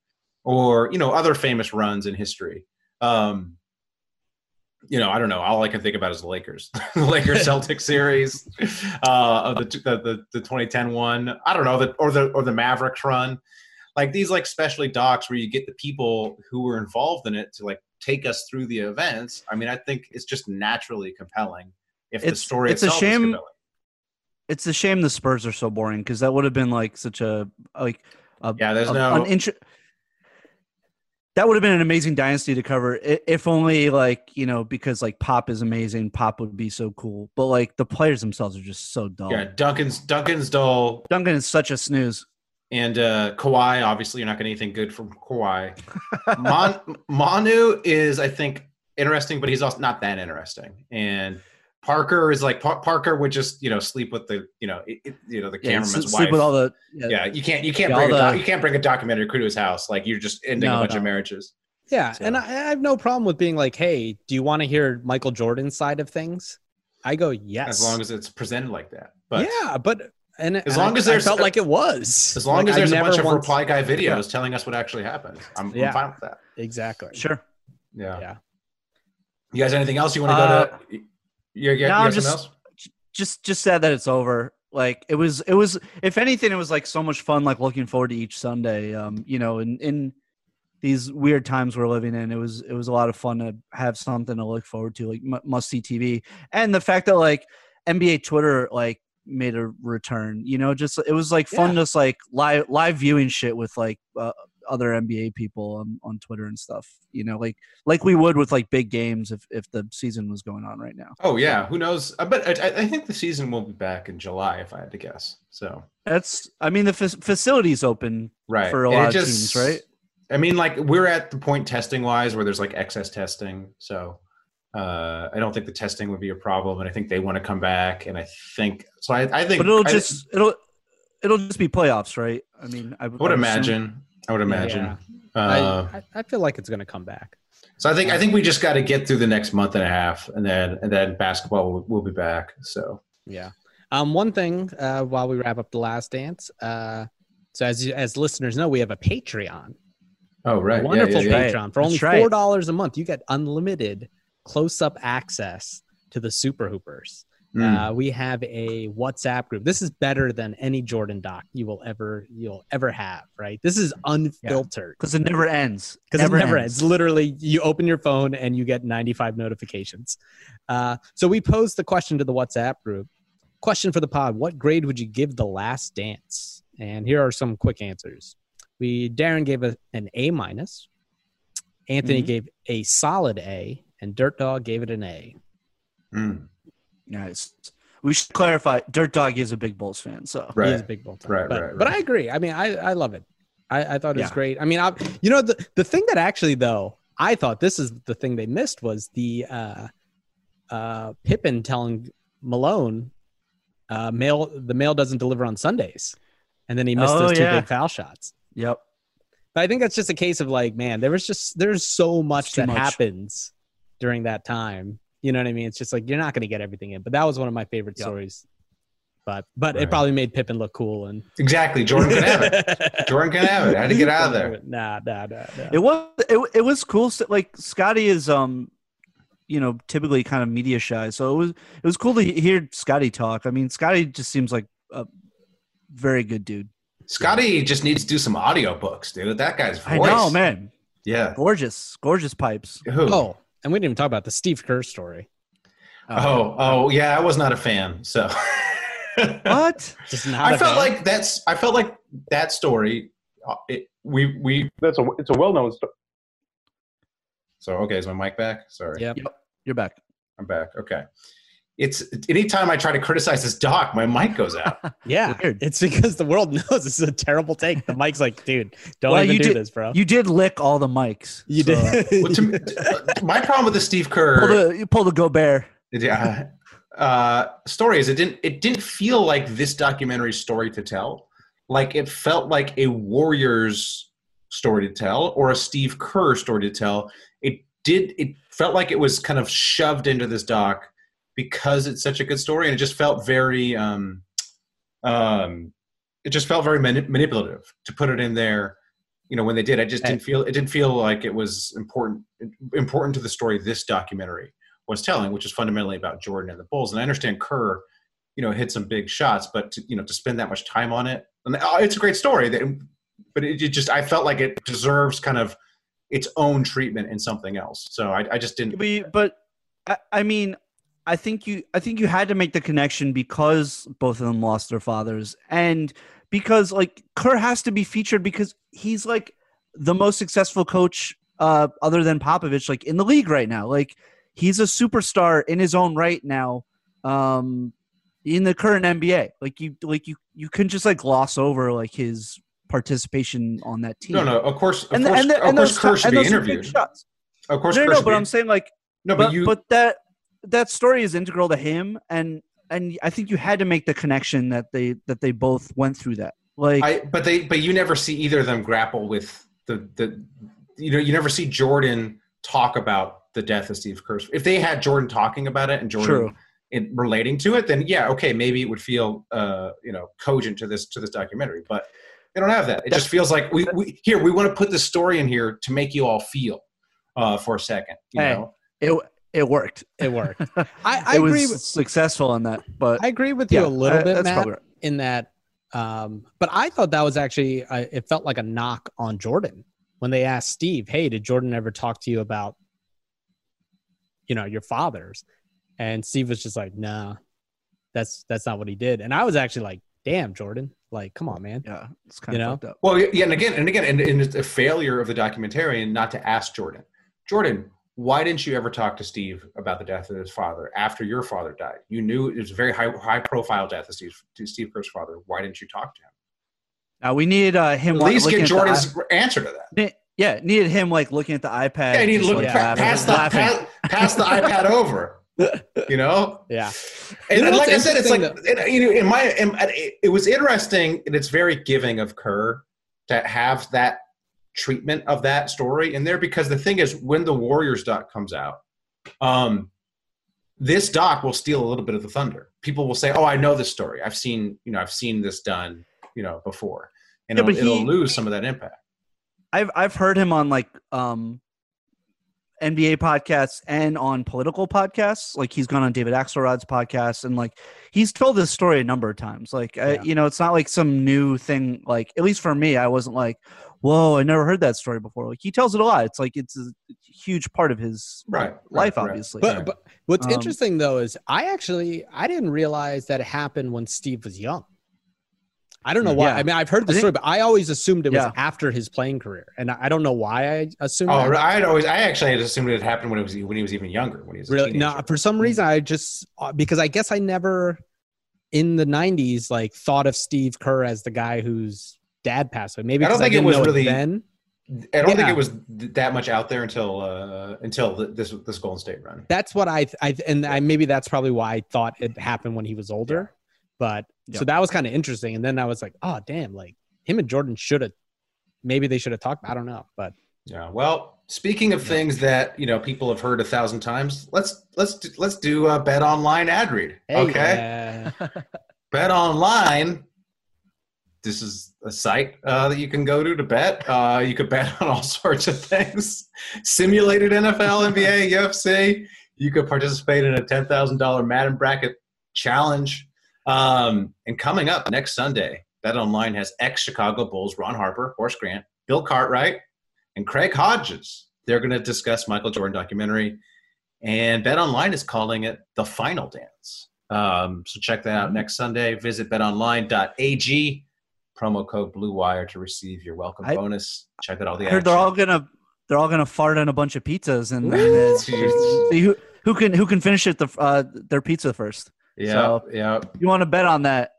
or you know, other famous runs in history. Um, you know, I don't know. All I can think about is the Lakers, the Lakers Celtic series, uh, of the, the the the 2010 one. I don't know, the or the or the Mavericks run, like these like specialty docs where you get the people who were involved in it to like take us through the events. I mean, I think it's just naturally compelling if the It's- story it's a shame- compelling. It's a shame the Spurs are so boring because that would have been like such a like a, Yeah, there's a- no- an intro- that would have been an amazing dynasty to cover if only like you know because like Pop is amazing. Pop would be so cool, but like the players themselves are just so dull. Yeah, Duncan's Duncan's dull. Duncan is such a snooze. And uh Kawhi, obviously, you're not getting anything good from Kawhi. Mon- Manu is, I think, interesting, but he's also not that interesting. And Parker is like Par- Parker would just, you know, sleep with the, you know, it, it- you know, the Yeah, cameraman's wife. sleep with all the yeah, you can't, you can't bring, all a doc- you can't bring a documentary crew to his house. Like you're just ending No, a bunch no. of marriages. Yeah, So- and I, I have no problem with being like, hey, do you want to hear Michael Jordan's side of things? I go yes, As long as it's presented like that. But yeah, but and As and long I- as there's I felt a- like it was as long Like, as I there's a bunch of reply guy videos Yeah. telling us what actually happened, I'm, Yeah. I'm fine with that. exactly. sure. Yeah. Yeah. You guys, anything else you want to Uh, go to? You, you, you no, I'm something just- else? just just sad that it's over. Like it was it was if anything it was like so much fun like looking forward to each sunday um you know in in these weird times we're living in it was it was a lot of fun to have something to look forward to like must see tv and the fact that like nba twitter like made a return you know just it was like fun just like live live viewing shit with like uh, other nba people on, on twitter and stuff you know like like we would with like big games if if the season was going on right now Oh yeah, who knows? Uh, But I, I think the season will be back in July, if I had to guess. So That's, I mean, the fac- facilities open right for a And lot it of teams, right? I mean, like we're at the point testing wise where there's like excess testing, so uh, I don't think the testing would be a problem, and I think they want to come back, and I think so. I, I think, But it'll I, just, it'll, it'll just be playoffs, right? I mean, I, would I assume- imagine. I would imagine. Yeah. Uh, I, I, I feel like it's going to come back. so I think I think we just got to get through the next month and a half, and then and then basketball will, will be back. So Yeah. Um, one thing uh, while we wrap up the last dance. Uh, so as you- as listeners know, we have a Patreon. oh right, A Yeah, wonderful yeah, yeah. Patreon for only That's right. four dollars a month. You get unlimited close-up access to the Super Hoopers. Mm. Uh, we have a WhatsApp group. This is better than any Jordan doc you will ever you'll ever have. Right? This is unfiltered because it never ends. because it never ends. Literally, you open your phone and you get 95 notifications. Uh, so we posed the question to the WhatsApp group. Question for the pod: What grade would you give The Last Dance? And here are some quick answers. We Darren gave a, an A minus. Anthony Mhm. gave a solid A, and Dirt Dog gave it an A. Mm. Nice. We should clarify. Dirt Dog is a big Bulls fan, so Right. He is a big bull. fan. Right, but, right, but. I agree. I mean, I, I love it. I, I thought it was Yeah. great. I mean, I, you know, the, the thing that actually, though, I thought this is the thing they missed was the uh, uh, Pippen telling Malone, uh, mail the mail doesn't deliver on Sundays. And then he missed Oh, those two yeah. big foul shots. yep. But I think that's just a case of like, man, there was just there's so much too that much. happens during that time. You know what I mean? It's just like you're not going to get everything in. But that was one of my favorite Yep. stories. But but Right. it probably made Pippen look cool and Exactly. Jordan can have it. Jordan can have it. I had to get out of there. Nah, nah, nah, nah. It was it, it was cool. s- Like Scotty is um, you know, typically kind of media shy, so it was it was cool to hear Scotty talk. I mean, Scotty just seems like a very good dude. Scotty just needs to do some audio books, dude. That guy's voice. I know, man. Yeah. Gorgeous, gorgeous pipes. Who? Oh, and we didn't even talk about the Steve Kerr story. Oh, oh, yeah. I was not a fan. So what? Just not I a felt fan. like that's. I felt like that story. uh, It, we we. That's a it's a well known story. So okay, is my mic back? Sorry. Yep. Yep, you're back. I'm back. Okay. It's anytime I try to criticize this doc, my mic goes out. Yeah, Weird. it's because the world knows this is a terrible take. The mic's like, dude, don't Well, even you do did- this, bro. You did lick all the mics. You so- uh, did. Well, to me- uh, my problem with the Steve Pull Kerr the, you pull the Gobert. yeah, uh, uh, story is it didn't it didn't feel like this documentary story to tell. Like it felt like a Warriors story to tell or a Steve Kerr story to tell. It did. It felt like it was kind of shoved into this doc because it's such a good story, and it just felt very. Um, um, it just felt very mani- manipulative to put it in there. You know, when they did, I just didn't feel it didn't feel like it was important important to the story this documentary was telling, which is fundamentally about Jordan and the Bulls. And I understand Kerr, you know, hit some big shots, but to, you know, to spend that much time on it, and uh, it's a great story. That, but it, it just I felt like it deserves kind of its own treatment in something else. So I, I just didn't. We, but I, I mean, I think you, I think you had to make the connection because both of them lost their fathers, and because like Kerr has to be featured because he's like the most successful coach, uh, other than Popovich, like in the league right now. Like he's a superstar in his own right now, um, in the current NBA. Like you, like you, you couldn't just like gloss over like his participation on that team. No, no. Of course, of And the- course, and the- of course, Kerr should be those are big interviewed. Of course, no, Kerr no, but I'm saying like No, but but, you- but that that story is integral to him, and and I think you had to make the connection that they that they both went through that. Like, I, but they, but you never see either of them grapple with the the, you know, you never see Jordan talk about the death of Steve Kerr. If they had Jordan talking about it and Jordan in, relating to it, then yeah, okay, maybe it would feel, uh, you know, cogent to this to this documentary. But they don't have that. It just feels like we, we here we want to put the story in here to make you all feel uh, for a second. You Hey, know, it it worked. It worked. I, I it agree. was With, successful on that, but I agree with you a little uh, bit, that's Matt, probably right. in that. Um, but I thought that was actually uh, it felt like a knock on Jordan when they asked Steve, "Hey, did Jordan ever talk to you about, you know, your fathers?" And Steve was just like, "Nah, that's that's not what he did." And I was actually like, "Damn, Jordan, like, come on, man." Yeah, it's kind You of know? fucked up. Well, yeah, and again, and again, and, and it's a failure of the documentarian not to ask Jordan, Jordan, why didn't you ever talk to Steve about the death of his father after your father died? You knew it was a very high, high profile death of Steve, to Steve Kerr's father. Why didn't you talk to him? Now we needed uh, him At least get at the Jordan's answer to that. ne- yeah, needed him like looking at the iPad. Yeah, and he just, look like, pa- laughing- pass the laughing. pass, pass the iPad over. You know, Yeah. and, You know and like I said, it's like interesting it, you know, in my, in, it, it was interesting, and it's very giving of Kerr to have that treatment of that story in there because the thing is, when the Warriors doc comes out, um, this doc will steal a little bit of the thunder. People will say, "Oh, I know this story. I've seen, you know, I've seen this done, you know, before," and Yeah, it'll, he- it'll lose some of that impact. I've I've heard him on like um NBA podcasts and on political podcasts. Like he's gone on David Axelrod's podcast and like he's told this story a number of times. Like I, you know, it's not like some new thing. Like at least for me, I wasn't like, "Whoa, I never heard that story before." Like he tells it a lot. It's like it's a huge part of his Right, life, right, right. obviously. But, but what's Um, interesting though is I actually I didn't realize that it happened when Steve was young. I don't know why. Yeah. I mean, I've heard the think- story, but I always assumed it was Yeah. after his playing career, and I I don't know why I assumed. Oh, that. I had always, I actually had assumed it happened when it was when he was even younger, when he was really teenager. no for some reason i just uh, because i guess i never in the 90s like thought of steve kerr as the guy whose dad passed away maybe I don't think it didn't was really- then I don't think it was that much out there until uh, until this this Golden State run. that's what i i and i maybe that's probably why i thought it happened when he was older but so that was kind of interesting and then i was like oh damn like him and jordan should have maybe they should have talked i don't know but Yeah. Well, speaking of things that you know people have heard a thousand times, let's let's do, let's do a bet online ad read. okay. uh, Bet online. This is a site uh, that you can go to to bet. Uh, you could bet on all sorts of things: simulated NFL, NBA, UFC. You could participate in a ten thousand dollar Madden bracket challenge. Um, and coming up next Sunday, Bet Online has ex Chicago Bulls Ron Harper, Horace Grant, Bill Cartwright, and Craig Hodges. They're going to discuss Michael Jordan documentary, and Bet Online is calling it the Final Dance. Um, so check that out next Sunday. Visit betonline.ag. Promo code Blue Wire to receive your welcome I- bonus. Check out all the I heard action. they're all gonna they're all gonna fart on a bunch of pizzas and, and Ooh. see who who can who can finish it the uh, their pizza first. yeah, so- yeah. You want to bet on that?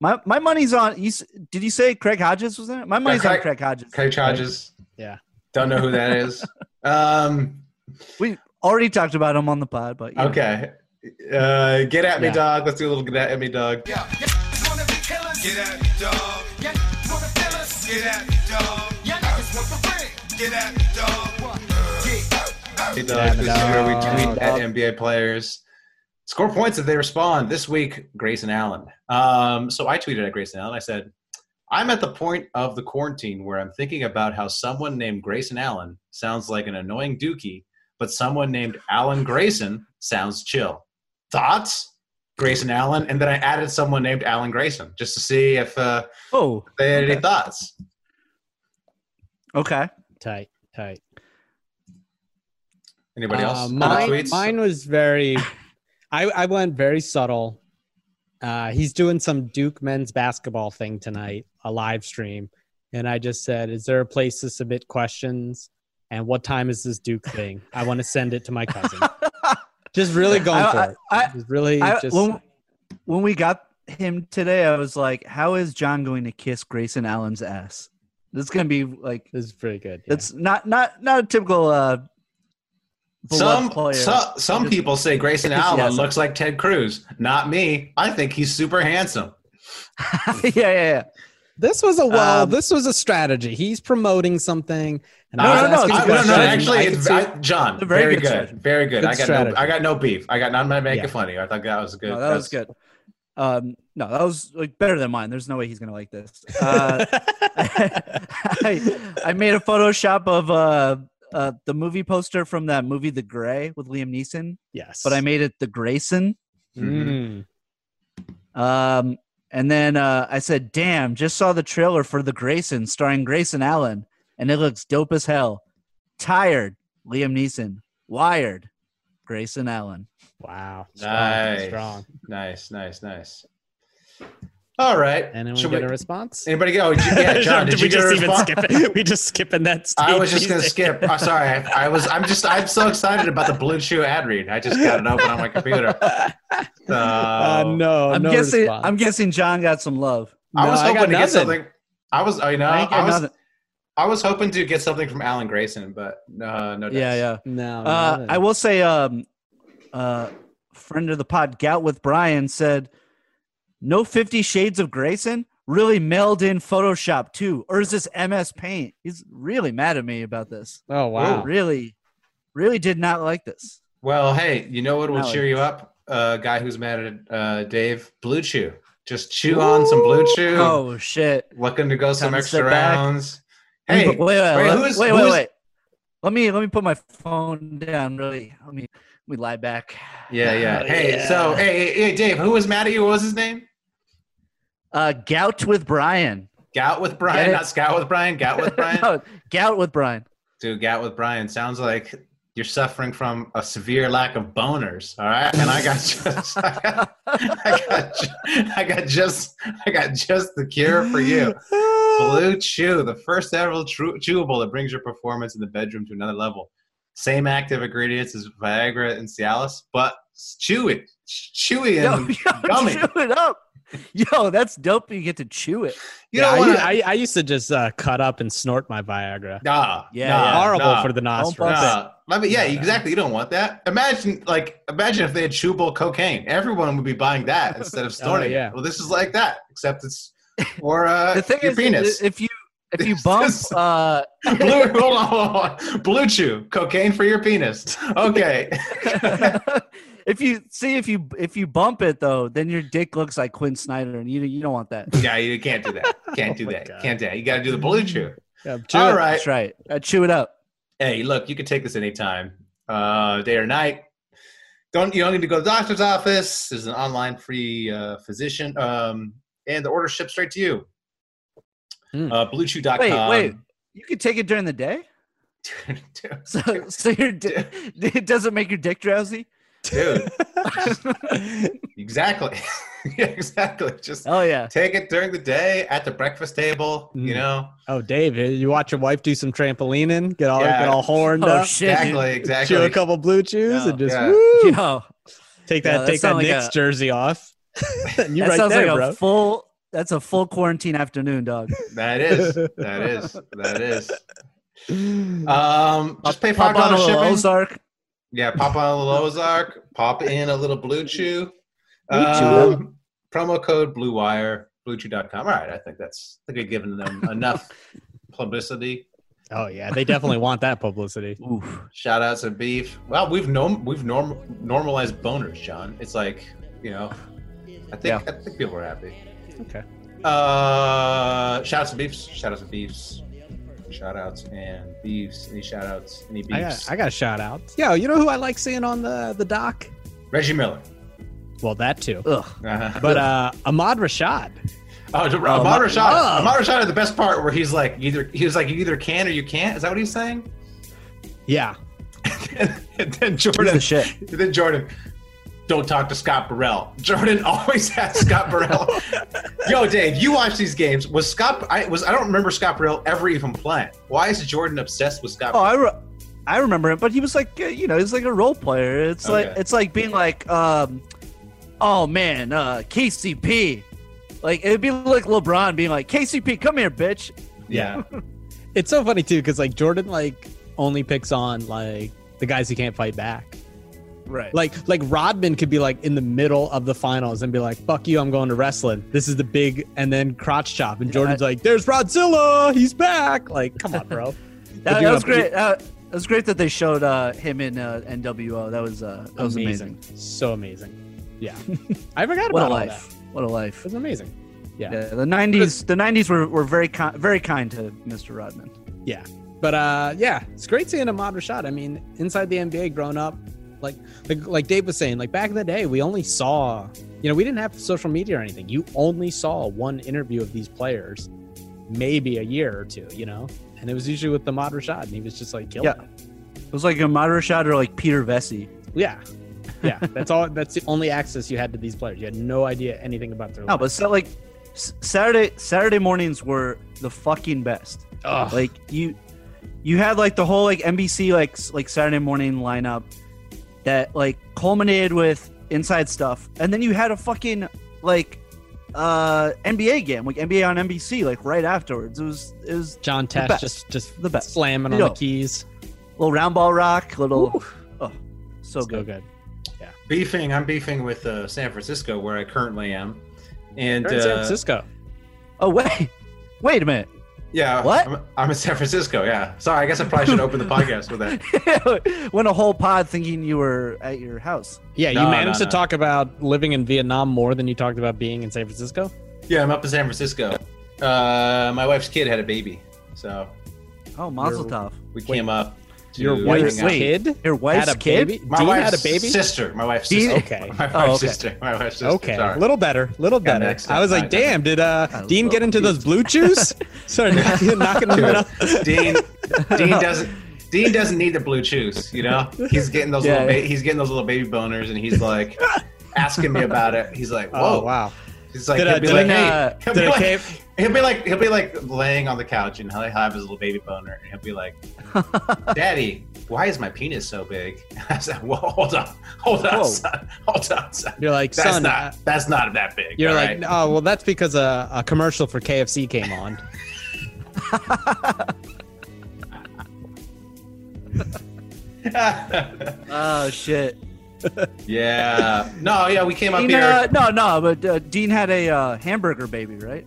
My my money's on. You, did you say Craig Hodges was in it? My money's Craig- on Craig Hodges. Craig Hodges. yeah Don't know who that is. um, We already talked about him on the pod, but you know. okay. Uh, get at me, Yeah. dog. Let's do a little get at me, dog. Get at me, dog. Get at me, dog. Get at me, dog. Hey, at dog. me, This is where we tweet at NBA players. Score points if they respond. This week, Grayson Allen. Um, so I tweeted at Grayson Allen. I said, I'm at the point of the quarantine where I'm thinking about how someone named Grayson Allen sounds like an annoying dookie, but someone named Alan Grayson sounds chill. Thoughts? Grayson Allen. And then I added someone named Alan Grayson just to see if uh, Oh, they had any thoughts. okay. tight tight Anybody else? Uh, Other mine, tweets? mine was very. I, I went very subtle. Uh, he's doing some Duke men's basketball thing tonight, a live stream, and I just said, "Is there a place to submit questions? And what time is this Duke thing? I want to send it to my cousin." just really going I- for I- it. I- Just really I, just. when, when we got him today, I was like, "How is John going to kiss Grayson Allen's ass?" This is gonna be like this is pretty good. yeah. it's not not not a typical uh Some player. some, some Just- people say Grayson Yes. Allen looks like Ted Cruz. Not me. I think he's super handsome. yeah, yeah, yeah. This was a well. Um, this was a strategy. He's promoting something, and No, I was no, no, asking it's I, a no, no, actually, I it's, could I, John, very very, good good, strategy. very good. Good I got strategy. no, I got no beef. I got not making Yeah. fun of you. I thought that was good. No, that was good. Um, no, that was like better than mine. There's no way he's gonna like this. Uh, I, I made a Photoshop of uh, uh, the movie poster from that movie The Gray with Liam Neeson, yes, but I made it the Grayson. Mm. Um, and then uh, I said, "Damn, just saw the trailer for The Grayson, starring Grayson Allen, and it looks dope as hell." Tired, Liam Neeson. Wired, Grayson Allen. Wow, strong, Nice, strong. nice, nice, nice. All right. Anyone Should get we- a response? Anybody go? Yeah, John. Did we you get a just even response? skip it? We just skipping that. Stage I was just gonna days. skip. Oh, sorry, I, I was. I'm just. I'm so excited about the Blue Chew ad read. I just got it open on my computer. So, Uh, no, I'm no guessing. response. I'm guessing John got some love. I was No, I hoping got to get something. I was. Oh, you know, I ain't I was. nothing. I was hoping to get something from Alan Grayson, but uh, no. Yeah, dice. yeah. No, Uh. I will say, um, uh, friend of the pod, Gout with Brian said, "No Fifty Shades of Grayson really mailed in Photoshop too, or is this MS Paint?" He's really mad at me about this. Oh wow. Really, really did not like this. Well, hey, you know what will Alan. cheer you up? Uh, guy who's mad at uh, Dave, Blue Chew. Just chew on some Blue Chew. Oh shit! Looking to go some Time to extra rounds. Hey, wait, wait, wait, wait, who is- wait, who wait, wait. Let me let me put my phone down. Really, let me let me lie back. Yeah, yeah. Hey, yeah. so hey, hey, hey, Dave, who was mad at you? What was his name? Uh, gout with Brian. Gout with Brian, not Scout with Brian. Gout with Brian. no, gout with Brian. Dude, Gout with Brian sounds like you're suffering from a severe lack of boners. All right, and I got just, I got, I got, I got just, I got just the cure for you. Blue Chew, the first ever chew- chewable that brings your performance in the bedroom to another level. Same active ingredients as Viagra and Cialis, but chew it, chewy and yo, gummy. chew it up. Yo, that's dope. You get to chew it. You yeah, don't I, want u- I, I used to just uh, cut up and snort my Viagra. Nah, Yeah, nah, yeah. Horrible nah. for the nostrils. Nah. I mean, yeah, No, no. exactly. You don't want that. Imagine, like, imagine if they had chewable cocaine. Everyone would be buying that instead of snorting. yeah. Well, this is like that, except it's for uh, The thing your is, penis. if you if you This bump, uh, Blue, hold on, hold on. Blue chew, cocaine for your penis. Okay. If you see if you if you bump it though, then your dick looks like Quin Snyder, and you you don't want that. yeah, you can't do that. Can't do Oh that. God. Can't do that. You got to do the blue chew. Yeah, chew All it. right. That's right. Uh, chew it up. hey, look, you can take this anytime, uh, day or night. Don't you don't need to go to the doctor's office. There's an online free uh, physician, um, and the order ships straight to you. Hmm. Uh, BlueChew.com. Wait, wait. You can take it during the day. So so your di- it doesn't make your dick drowsy. Dude, exactly, yeah, exactly. Just Oh yeah. take it during the day at the breakfast table. You Mm. know, Oh, Dave, you watch your wife do some trampolining, get all Yeah. get all horned Oh up, shit. dude. exactly, exactly. chew a couple blue chews, Yeah. and just Yeah. woo, Yo, take Yeah, that that take that like Knicks a- jersey off. and you that right sounds there, like bro. a full. That's a full quarantine afternoon, dog. That is, that is, that is. Um, just pay five Pop on a dollars shipping. Ozark. Yeah, pop on a little Ozark, pop in a little Blue Chew. Blue Chew. Um, promo code Blue Wire, BlueChew.com. All right, I think that's I think we've given them enough publicity. oh yeah, they definitely want that publicity. Oof. Shout outs to beef. Well, we've norm we've norm normalized boners, John. It's like you know, I think Yeah. I think people are happy. Okay. Uh, shout outs to beefs. Shout outs to beefs. Shout outs and beefs. Any shout outs? Any I beefs? got I got a shout out. Yo, you know who I like seeing on the the doc? Reggie Miller. Well, that too. Ugh. Uh-huh. But uh Ahmad Rashad. Oh, to, Oh, Ahmad Rashad. oh. Ahmad Rashad had the best part where he's like either he was like you either can or you can't. Is that what he's saying? Yeah. and then Jordan, the shit. and then Jordan, don't talk to Scott Burrell. Jordan always has Scott Burrell. Yo, Dave, you watch these games. Was Scott? I was. I don't remember Scott Burrell ever even playing. Why is Jordan obsessed with Scott? Oh, I, re- I remember him, but he was like, uh, you know, he's like a role player. It's like it's like being like, um, oh man, uh, KCP. Like it'd be like LeBron being like, KCP, come here, bitch. yeah, It's so funny too, because like Jordan like only picks on like the guys who can't fight back. Right. Like like Rodman could be like in the middle of the finals and be like, "Fuck you, I'm going to wrestling." This is the big, and then crotch chop, and Jordan's like, "There's Rodzilla, he's back!" Like, come on, bro. that, that was great. Uh, it was great that they showed uh, him in uh, NWO. That was uh, that was amazing. so amazing. Yeah, I forgot about What a life. that. What a life. It was amazing. Yeah. Yeah, the '90s. The '90s were, were very kind, very kind to Mr. Rodman. Yeah. But uh yeah, it's great seeing Ahmad Rashad. I mean, inside the NBA growing up, like like Dave was saying, like back in the day, we only saw you know, we didn't have social media or anything. You only saw one interview of these players maybe a year or two, you know? And it was usually with Ahmad Rashad, and he was just like killing Yeah. it. It was like a Rashad or like Peter Vecsey. Yeah. Yeah. That's all that's the only access you had to these players. You had no idea anything about their No, life. but so like Saturday Saturday mornings were the fucking best. Ugh. Like you you had like the whole like NBC like like Saturday morning lineup that like culminated with inside stuff, and then you had a fucking like uh NBA game like NBA on NBC like right afterwards. It was it was John the Tesh best. just just The best. slamming on Yo. the keys. little round ball rock, little Ooh. oh so So good. good. beefing. I'm beefing with uh, San Francisco, where I currently am, and You're in San uh, Francisco. Oh wait, wait a minute. Yeah, What? I'm, I'm in San Francisco. Yeah, sorry. I guess I probably should open the podcast with that. Went a whole pod thinking you were at your house. Yeah, you No, managed no, to talk about living in Vietnam more than you talked about being in San Francisco. Yeah, I'm up in San Francisco. Uh, my wife's kid had a baby, so Oh, Mazel Your- Tov. we came up. Your wife's out. kid Your wife's had a kid? baby. My Dean wife's had a baby. sister. My wife's Dean- sister. Okay. My wife's Oh, okay. sister. My wife's sister. Okay, Sorry. a little better, little better. mixed I was like, damn, did uh, Dean get into those blue chews? Sorry, knocking, knocking them out. Dean, Dean doesn't. Dean doesn't need the blue chews, you know. He's getting those Yeah. little ba- he's getting those little baby boners, and he's like asking me about it. He's like, "Whoa, Oh wow. He's like, Did, he'll uh, be did like, it, hey, uh, he'll, did be like he'll be like, he'll be like laying on the couch, and he'll have his little baby boner, and he'll be like, "Daddy, why is my penis so big?" I said, "Well, hold on, hold on, Whoa. son, hold on, son. You're like, That's son. not uh, that's not that big." You're all like, right?" oh well, that's because a, a commercial for KFC came on. Oh shit. Yeah, no, yeah, we came up Dean, here. uh, no, no, but uh, Dean had a uh, hamburger baby, right?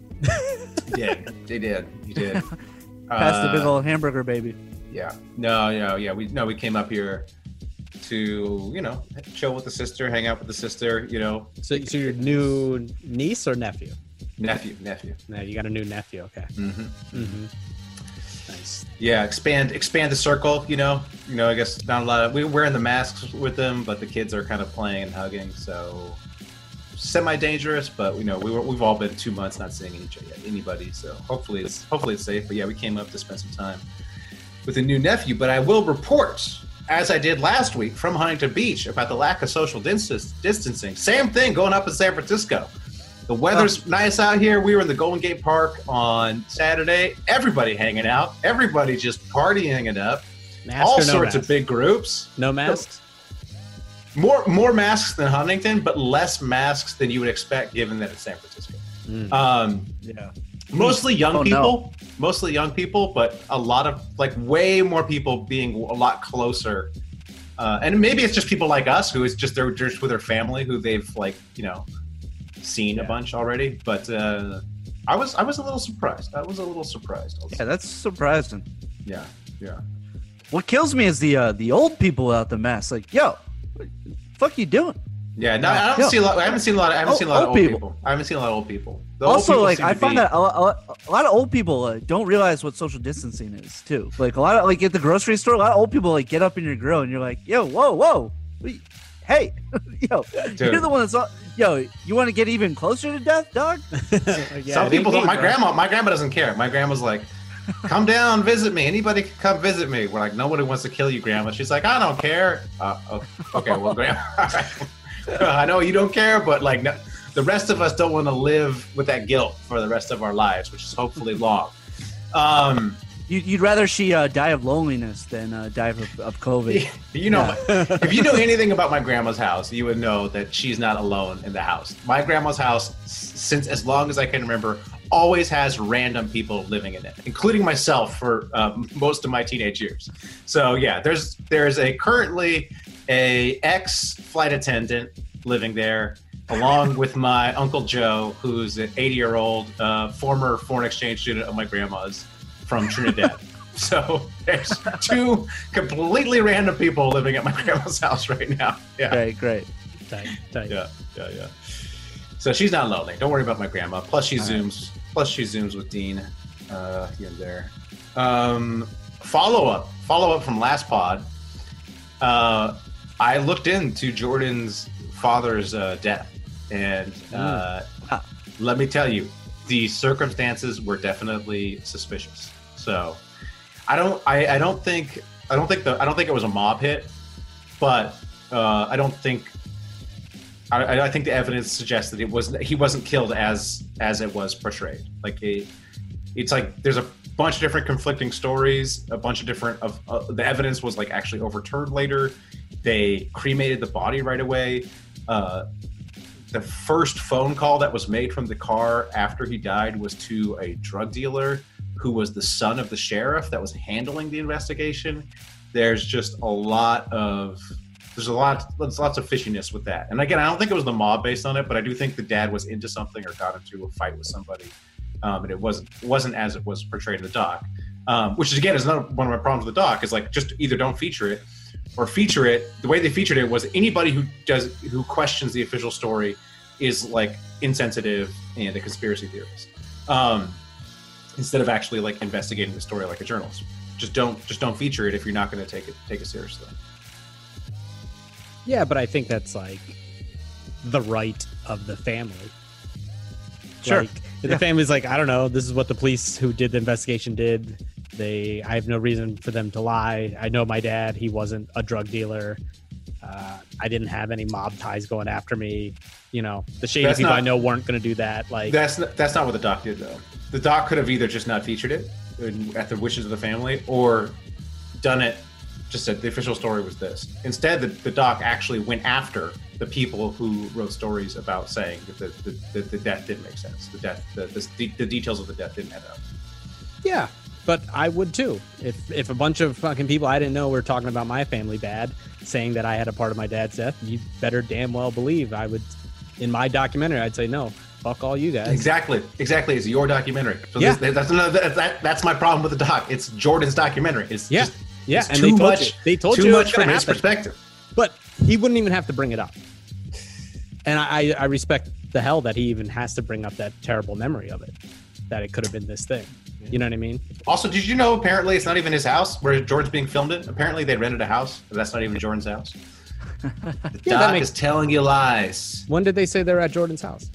He did, he did, he did. Passed the big Uh, old hamburger baby. Yeah. No, no, yeah. We no, we came up here to, you know, chill with the sister, hang out with the sister, you know. So, so your new niece or nephew? Nephew, nephew. No, you got a new nephew. Okay. Mm-hmm. Mm-hmm. Yeah, expand expand the circle, you know. You know, I guess not a lot of we're wearing the masks with them, but the kids are kind of playing and hugging, so semi dangerous, but you know, we were, we've all been two months not seeing each anybody, so hopefully it's hopefully it's safe. But yeah, we came up to spend some time with a new nephew. But I will report, as I did last week from Huntington Beach, about the lack of social dis- distancing. Same thing going up in San Francisco. The weather's nice out here. We were in the Golden Gate Park on Saturday. Everybody hanging out. Everybody just partying it up. Mask All no sorts of big groups. No masks. More more masks than Huntington, but less masks than you would expect given that it's San Francisco. Mm. Um, Yeah. mostly young Oh, no. people mostly young people but a lot of like way more people being a lot closer uh, and maybe it's just people like us who is just they're just with their family who they've like you know seen a bunch already but uh i was i was a little surprised i was a little surprised Yeah, that's surprising. yeah yeah What kills me is the uh, the old people without the mask. Like, yo, what the fuck you doing? yeah no i don't Yeah. see a lot i haven't seen a lot i haven't Oh, seen a lot of old old people. people. i haven't seen a lot of old people The old also, people like, I find be- that a, a, a lot of old people uh, don't realize what social distancing is too. Like a lot of like at the grocery store, a lot of old people like get up in your grill and you're like, yo, whoa, whoa, hey, yo, you're the one that's all, yo, you want to get even closer to death, dog? Yeah, Some people don't. me, My bro. grandma, my grandma doesn't care. My grandma's like, "Come down, visit me. Anybody can come visit me." We're like, "Nobody wants to kill you, grandma." She's like, "I don't care." Uh, okay, okay, well, grandma, I know you don't care, but like, no, the rest of us don't want to live with that guilt for the rest of our lives, which is hopefully long. Um, You, you'd rather she uh, die of loneliness than uh, die of, of COVID. you know, if you know anything about my grandma's house, you would know that she's not alone in the house. My grandma's house, since as long as I can remember, always has random people living in it, including myself for um, most of my teenage years. So yeah, there's there's a currently a ex flight attendant living there, along with my uncle Joe, who's an 80 year old uh, former foreign exchange student of my grandma's from Trinidad. So there's two completely random people living at my grandma's house right now. Yeah, Great, great. Tight, tight. yeah, yeah, yeah. So she's not lonely. Don't worry about my grandma. Plus she All right. zooms. Plus she zooms with Dean uh, here and there. Um, follow up. Follow up from last pod. Uh, I looked into Jordan's father's uh, death, and uh, Ah. let me tell you, the circumstances were definitely suspicious. So I don't. I, I don't think. I don't think the. I don't think it was a mob hit, but uh, I don't think. I, I think the evidence suggests that it was he wasn't killed as as it was portrayed. Like it, it's like there's a bunch of different conflicting stories. A bunch of different of uh, the evidence was like actually overturned later. They cremated the body right away. Uh, the first phone call that was made from the car after he died was to a drug dealer who was the son of the sheriff that was handling the investigation. There's just a lot of there's a lot there's lots of fishiness with that. And again, I don't think it was the mob based on it, but I do think the dad was into something or got into a fight with somebody. Um, and it wasn't wasn't as it was portrayed in the doc. Um, which is again is not one of my problems with the doc is like just either don't feature it or feature it. The way they featured it was anybody who does who questions the official story is like insensitive and a conspiracy theorist. Um, instead of actually like investigating the story like a journalist. Just don't just don't feature it if you're not going to take it take it seriously. Yeah, but I think that's like the right of the family. Sure. Like, Yeah. the family's like, I don't know, this is what the police who did the investigation did. They, I have no reason for them to lie. I know my dad; he wasn't a drug dealer. Uh, I didn't have any mob ties going after me. You know, the shady That's people not- I know weren't going to do that. Like, That's not, that's not what the doc did though. The doc could have either just not featured it at the wishes of the family, or done it. Just said the official story was this. Instead, the, the doc actually went after the people who wrote stories about saying that the, the, the, the death didn't make sense. The death, the, the, the details of the death didn't add up. Yeah, but I would too. If if a bunch of fucking people I didn't know were talking about my family bad, saying that I had a part of my dad's death, you better damn well believe I would. In my documentary, I'd say no. Fuck all you guys. Exactly, exactly. It's your documentary. So Yeah. this, that's another. That, that, that's my problem with the doc. It's Jordan's documentary. It's Yeah, just, yeah, it's and too they told much. you. They told too you much from his perspective. But he wouldn't even have to bring it up. And I, I respect the hell that he even has to bring up that terrible memory of it, that it could have been this thing. You know what I mean? Also, did you know apparently it's not even his house where Jordan's being filmed in? Apparently they rented a house, but that's not even Jordan's house. The Yeah, that doc makes- is telling you lies. When did they say they're at Jordan's house?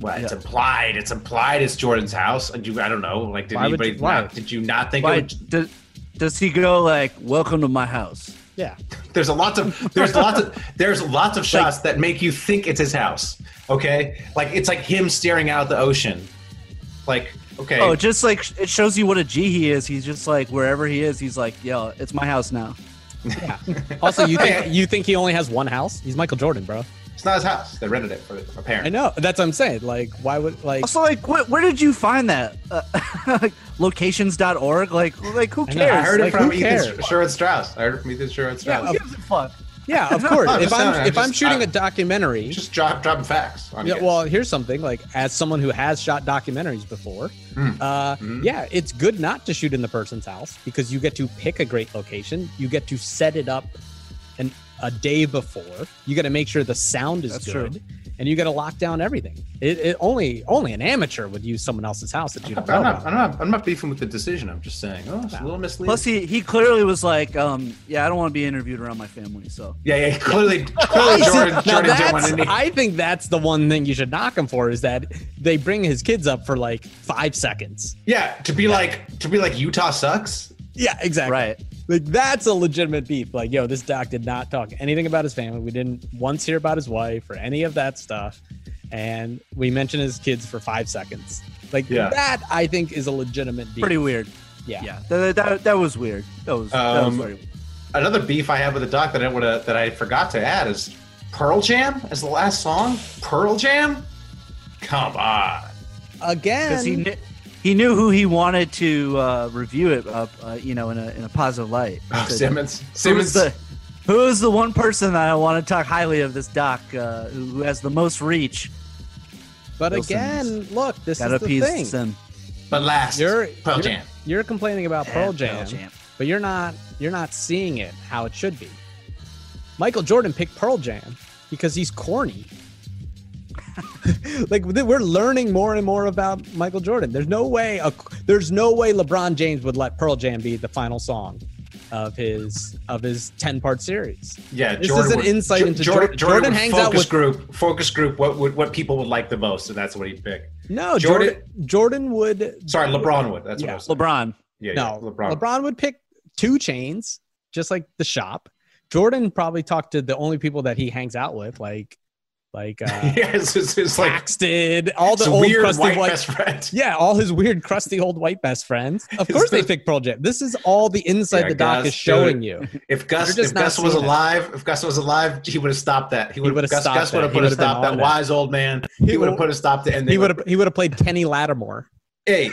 Well, it's implied. It's implied it's Jordan's house. And you, I don't know. Like, did Why anybody? you- why? not, did you not think? Why It would, does, does he go like, "Welcome to my house"? Yeah. there's a lots of there's lots of there's lots of shots that make you think it's his house. Okay, like it's like him staring out the ocean. Like, okay, Oh, just like it shows you what a G he is. He's just like wherever he is, he's like, "Yo, it's my house now." Also, you think you think he only has one house? He's Michael Jordan, bro. it's not his house. They rented it for a parent. I know. That's what I'm saying. Like, why would like? Also, like, wh- where did you find that? Uh, like, locations.org? Like, like who I know, cares? I heard it from who Ethan? Sherwood Strauss. I heard it from Ethan Sherwood Yeah, Strauss. who gives a fuck? Yeah, of course. I'm if just I'm saying, if I'm I'm shooting I- a documentary, Just drop, dropping facts. On yeah. Well, here's something. Like, as someone who has shot documentaries before, Mm. uh, Mhm. yeah, it's good not to shoot in the person's house because you get to pick a great location. You get to set it up an a day before. You got to make sure the sound is That's good, true. And you got to lock down everything. It, it only only an amateur would use someone else's house that you I'm don't know. not, about. I'm not. I'm not beefing with the decision. I'm just saying. Oh, it's a little misleading. Plus, he he clearly was like, um, "Yeah, I don't want to be interviewed around my family." So yeah, yeah. Clearly, clearly, See, Jordan, now Jordan didn't want that's, to. I think that's the one thing you should knock him for is that they bring his kids up for like five seconds. Yeah, to be like to be like Utah sucks. Yeah, exactly. right. Like that's a legitimate beef. Like, yo, this doc did not talk anything about his family. We didn't once hear about his wife or any of that stuff. And we mentioned his kids for five seconds. Like Yeah. that, I think, is a legitimate beef. Pretty weird. Yeah. Yeah, that, that, that was weird. That was, that was Um, very weird. Another beef I have with the doc that I would that I forgot to add is Pearl Jam as the last song. Pearl Jam. Come on. Again, because he knew, he knew who he wanted to uh, review it up, uh, you know, in a in a positive light. Oh, He said, Simmons. Who is Simmons. the who is the one person that I want to talk highly of this doc, uh, who who has the most reach? but Bill again, Simmons. look, this Gotta is the appease thing. Sim. But last. You're Pearl you're, Jam. You're complaining about Pearl Jam, Pearl Jam. but you're not you're not seeing it how it should be. Michael Jordan picked Pearl Jam because he's corny. like we're learning more and more about Michael Jordan. There's no way a, there's no way LeBron James would let Pearl Jam be the final song of his of his 10 part series. Yeah, This Jordan is an would- insight Jo- into Jordan. Jordan- Jordan would hangs out focus with- group. Focus group. What would what people would like the most, and that's what he'd pick. No, Jordan- Jordan Jordan would Sorry, LeBron would. That's what I Yeah. was saying. LeBron. Yeah, no, yeah, LeBron. LeBron. would pick 2 Chainz, just like the shop. Jordan probably talked to the only people that he hangs out with, like like uh yeah, it's, it's, it's like Paxson, all the old weird crusty white white, best friend. yeah, all his weird crusty old white best friends. Of course, they pick Pearl Jam. This is all the inside Yeah, the doc Gus, is showing dude. you. If Gus, if Gus was seeing it. alive, if Gus was alive, he would have stopped that. He would have Gus, Gus would have put a stop. That wise old man. He, He would have put a stop to end. He would have he would have played Kenny Lattimore. Hey,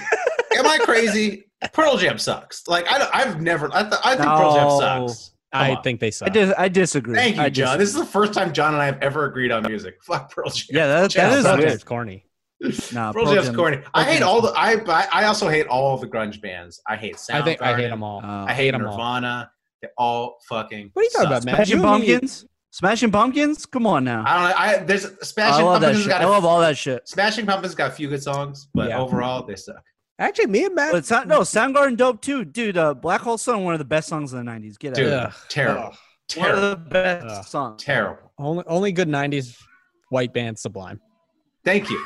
am I crazy? Pearl Jam sucks. Like I, don't- I've never. I, th- I think Pearl Jam sucks. Come I on. think they I, suck. dis- I disagree. Thank you, I Jon. disagree. This is the first time Jon and I have ever agreed on music. Fuck Pearl Jam. yeah, that, that is Pearl weird. Jam's corny. Nah, Pearl Pearl Jam's Jam- corny. I hate Jam- all the. I I I also hate all the grunge bands. I hate Soundgarden. I think I hate them all. Uh, I hate them all. Nirvana. They all fucking. What are you talking suck. about, man? Smashing You and me- Pumpkins. Smashing Pumpkins. Come on now. I don't know. I there's Smashing I love that shit. Got I a- love all that shit. Smashing Pumpkins got a few good songs, but Yeah. overall they suck. Actually, me and Matt. But Sound- no, Soundgarden dope too, dude. Uh, Black Hole Sun, one of the best songs of the '90s. Get out. Dude, Ugh. terrible, One of terrible, the best Ugh. songs. terrible. only only good '90s white band Sublime Thank you,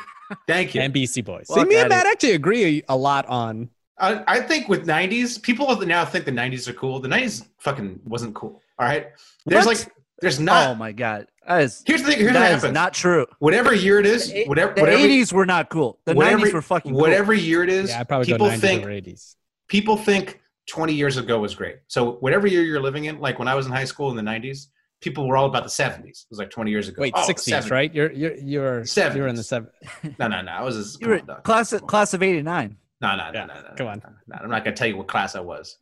thank you. and Beastie Boys. Fuck See, me and outta Matt actually agree a lot on I, I think with '90s, people now think the '90s are cool. The '90s fucking wasn't cool. All right, there's What? like there's not. oh my god, that is Here's the thing. Here's what that is happens. not true. whatever year it is, The whatever the whatever 80s were not cool. The whatever, 90s were fucking cool. whatever year it is. Yeah, I probably people go 90s think or 80s. people think 20 years ago was great. So whatever year you're living in, like when I was in high school in the 90s, people were all about the 70s. It was like 20 years ago. Wait, Oh, 60s, 70s. right? You're you're you're you're in the 70s. seven. No, no, no. I was just, You were on, class of, class of 89. No, no, no, Yeah, no, no, come on. no, no. I'm not gonna tell you what class I was,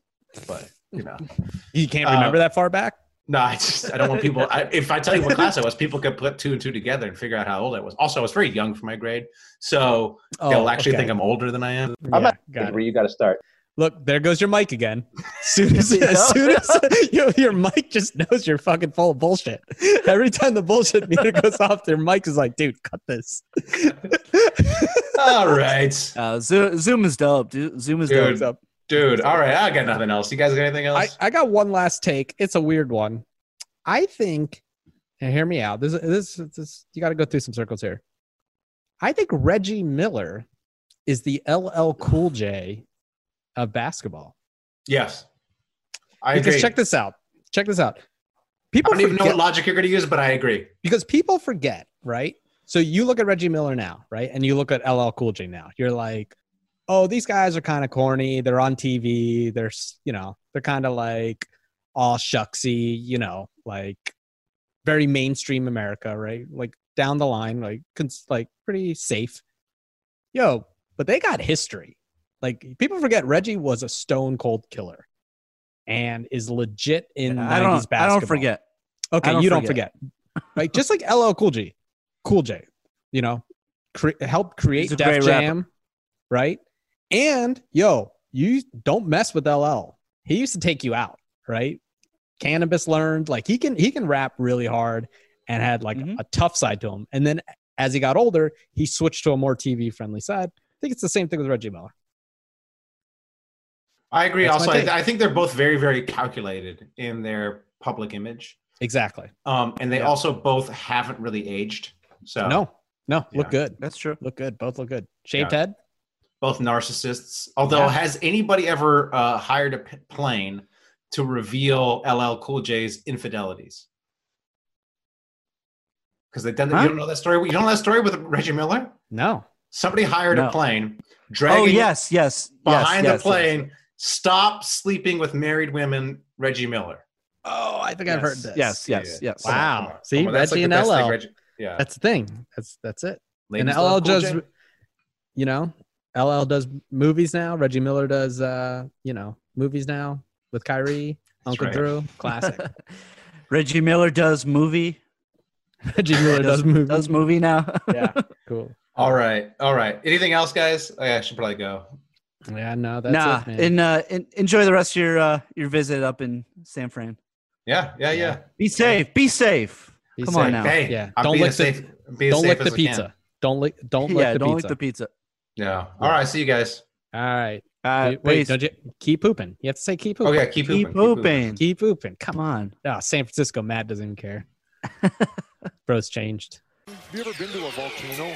but you know, You can't Uh, remember that far back. No, I just I don't want people. I, if I tell you what class I was, people could put two and two together and figure out how old I was. Also, I was very young for my grade, so they'll actually Oh, okay. think I'm older than I am. Yeah, got it. where you got to start. Look, there goes your mic again. Soon as, as soon as your, your mic just knows you're fucking full of bullshit. Every time the bullshit meter goes off, their mic is like, dude, cut this. All right, Uh, Zoom, Zoom is dope. Zoom is Dude. dope. Dude. All right, I got nothing else. You guys got anything else? I got one last take. It's a weird one. I think, and hear me out. This, this, this you got to go through some circles here. I think Reggie Miller is the LL Cool J of basketball. yes, I because agree. check this out. Check this out. People I People don't even know what logic you're going to use, but I agree. because people forget, right? So you look at Reggie Miller now, right? And you look at LL Cool J now. You're like, oh, these guys are kind of corny. They're on TV. They're, you know, they're kind of like all shucksy, you know, like very mainstream America, right? Like down the line, like cons- like pretty safe. Yo, but they got history. Like people forget Reggie was a stone cold killer and is legit in 90s I don't, basketball. I don't forget. Okay, don't you don't forget. right? Just like LL Cool J, Cool J, you know, cre- help create Def great rapper. Jam, right? And yo, you don't mess with LL. He used to take you out, right? Cannabis learned like he can he can rap really hard and had like Mhm. a tough side to him. And then as he got older, he switched to a more TV friendly side. I think it's the same thing with Reggie Miller. I agree. That's also, I, take. I think they're both very, very calculated in their public image, Exactly. um, and they Yeah. also both haven't really aged. So No, no, Yeah. look good. That's true. Look good. Both look good. Shaved Yeah. head. Both narcissists. Although, Yeah. has anybody ever uh, hired a p- plane to reveal LL Cool J's infidelities? Because they've done that. Huh? You don't know that story. You don't know that story with Reggie Miller. No. Somebody hired No. a plane, dragging Oh, yes, yes. behind yes, the yes, plane. yes. Stop sleeping with married women, Reggie Miller. Oh, I think I've heard this. Yes, yes, yes. Come on, Wow. come on, See, come on. That's Reggie like and the thing LL. Reggie- yeah, That's the thing. That's that's it. Ladies and LL Cool does, J. you know, LL does movies now. Reggie Miller does, uh, you know, movies now with Kyrie, Uncle right. Drew, classic. Reggie Miller does movie. Reggie Miller does, movies. Does movie now. yeah, cool. All right, all right. Anything else, guys? Oh, yeah, I should probably go. Yeah, no, that's nah, it, man. and uh, en- enjoy the rest of your uh, your visit up in San Fran. Yeah, yeah, yeah. Be safe. Be safe. Be Come safe. on now. Hey, Yeah, I'm don't lick the- safe. don't safe lick the I can. pizza. Don't lick. Don't lick yeah, the don't pizza. lick the pizza. Yeah. All right. See you guys. All right. Uh, Wait, wait, don't you keep pooping? You have to say keep Oh pooping. yeah, keep pooping. Keep pooping. Keep pooping. Come Come on. on. San Francisco Matt doesn't even care. Bro's changed. Have you ever been to a volcano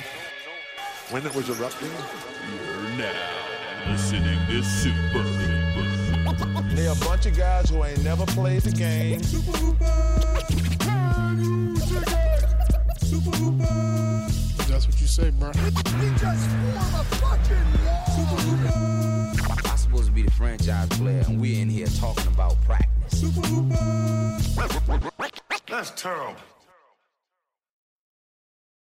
when it was erupting? You're now listening to Super Hooper. They're a bunch of guys who ain't never played the game. That's what you say, bro. I'm supposed to be the franchise player, and we're in here talking about practice. That's terrible.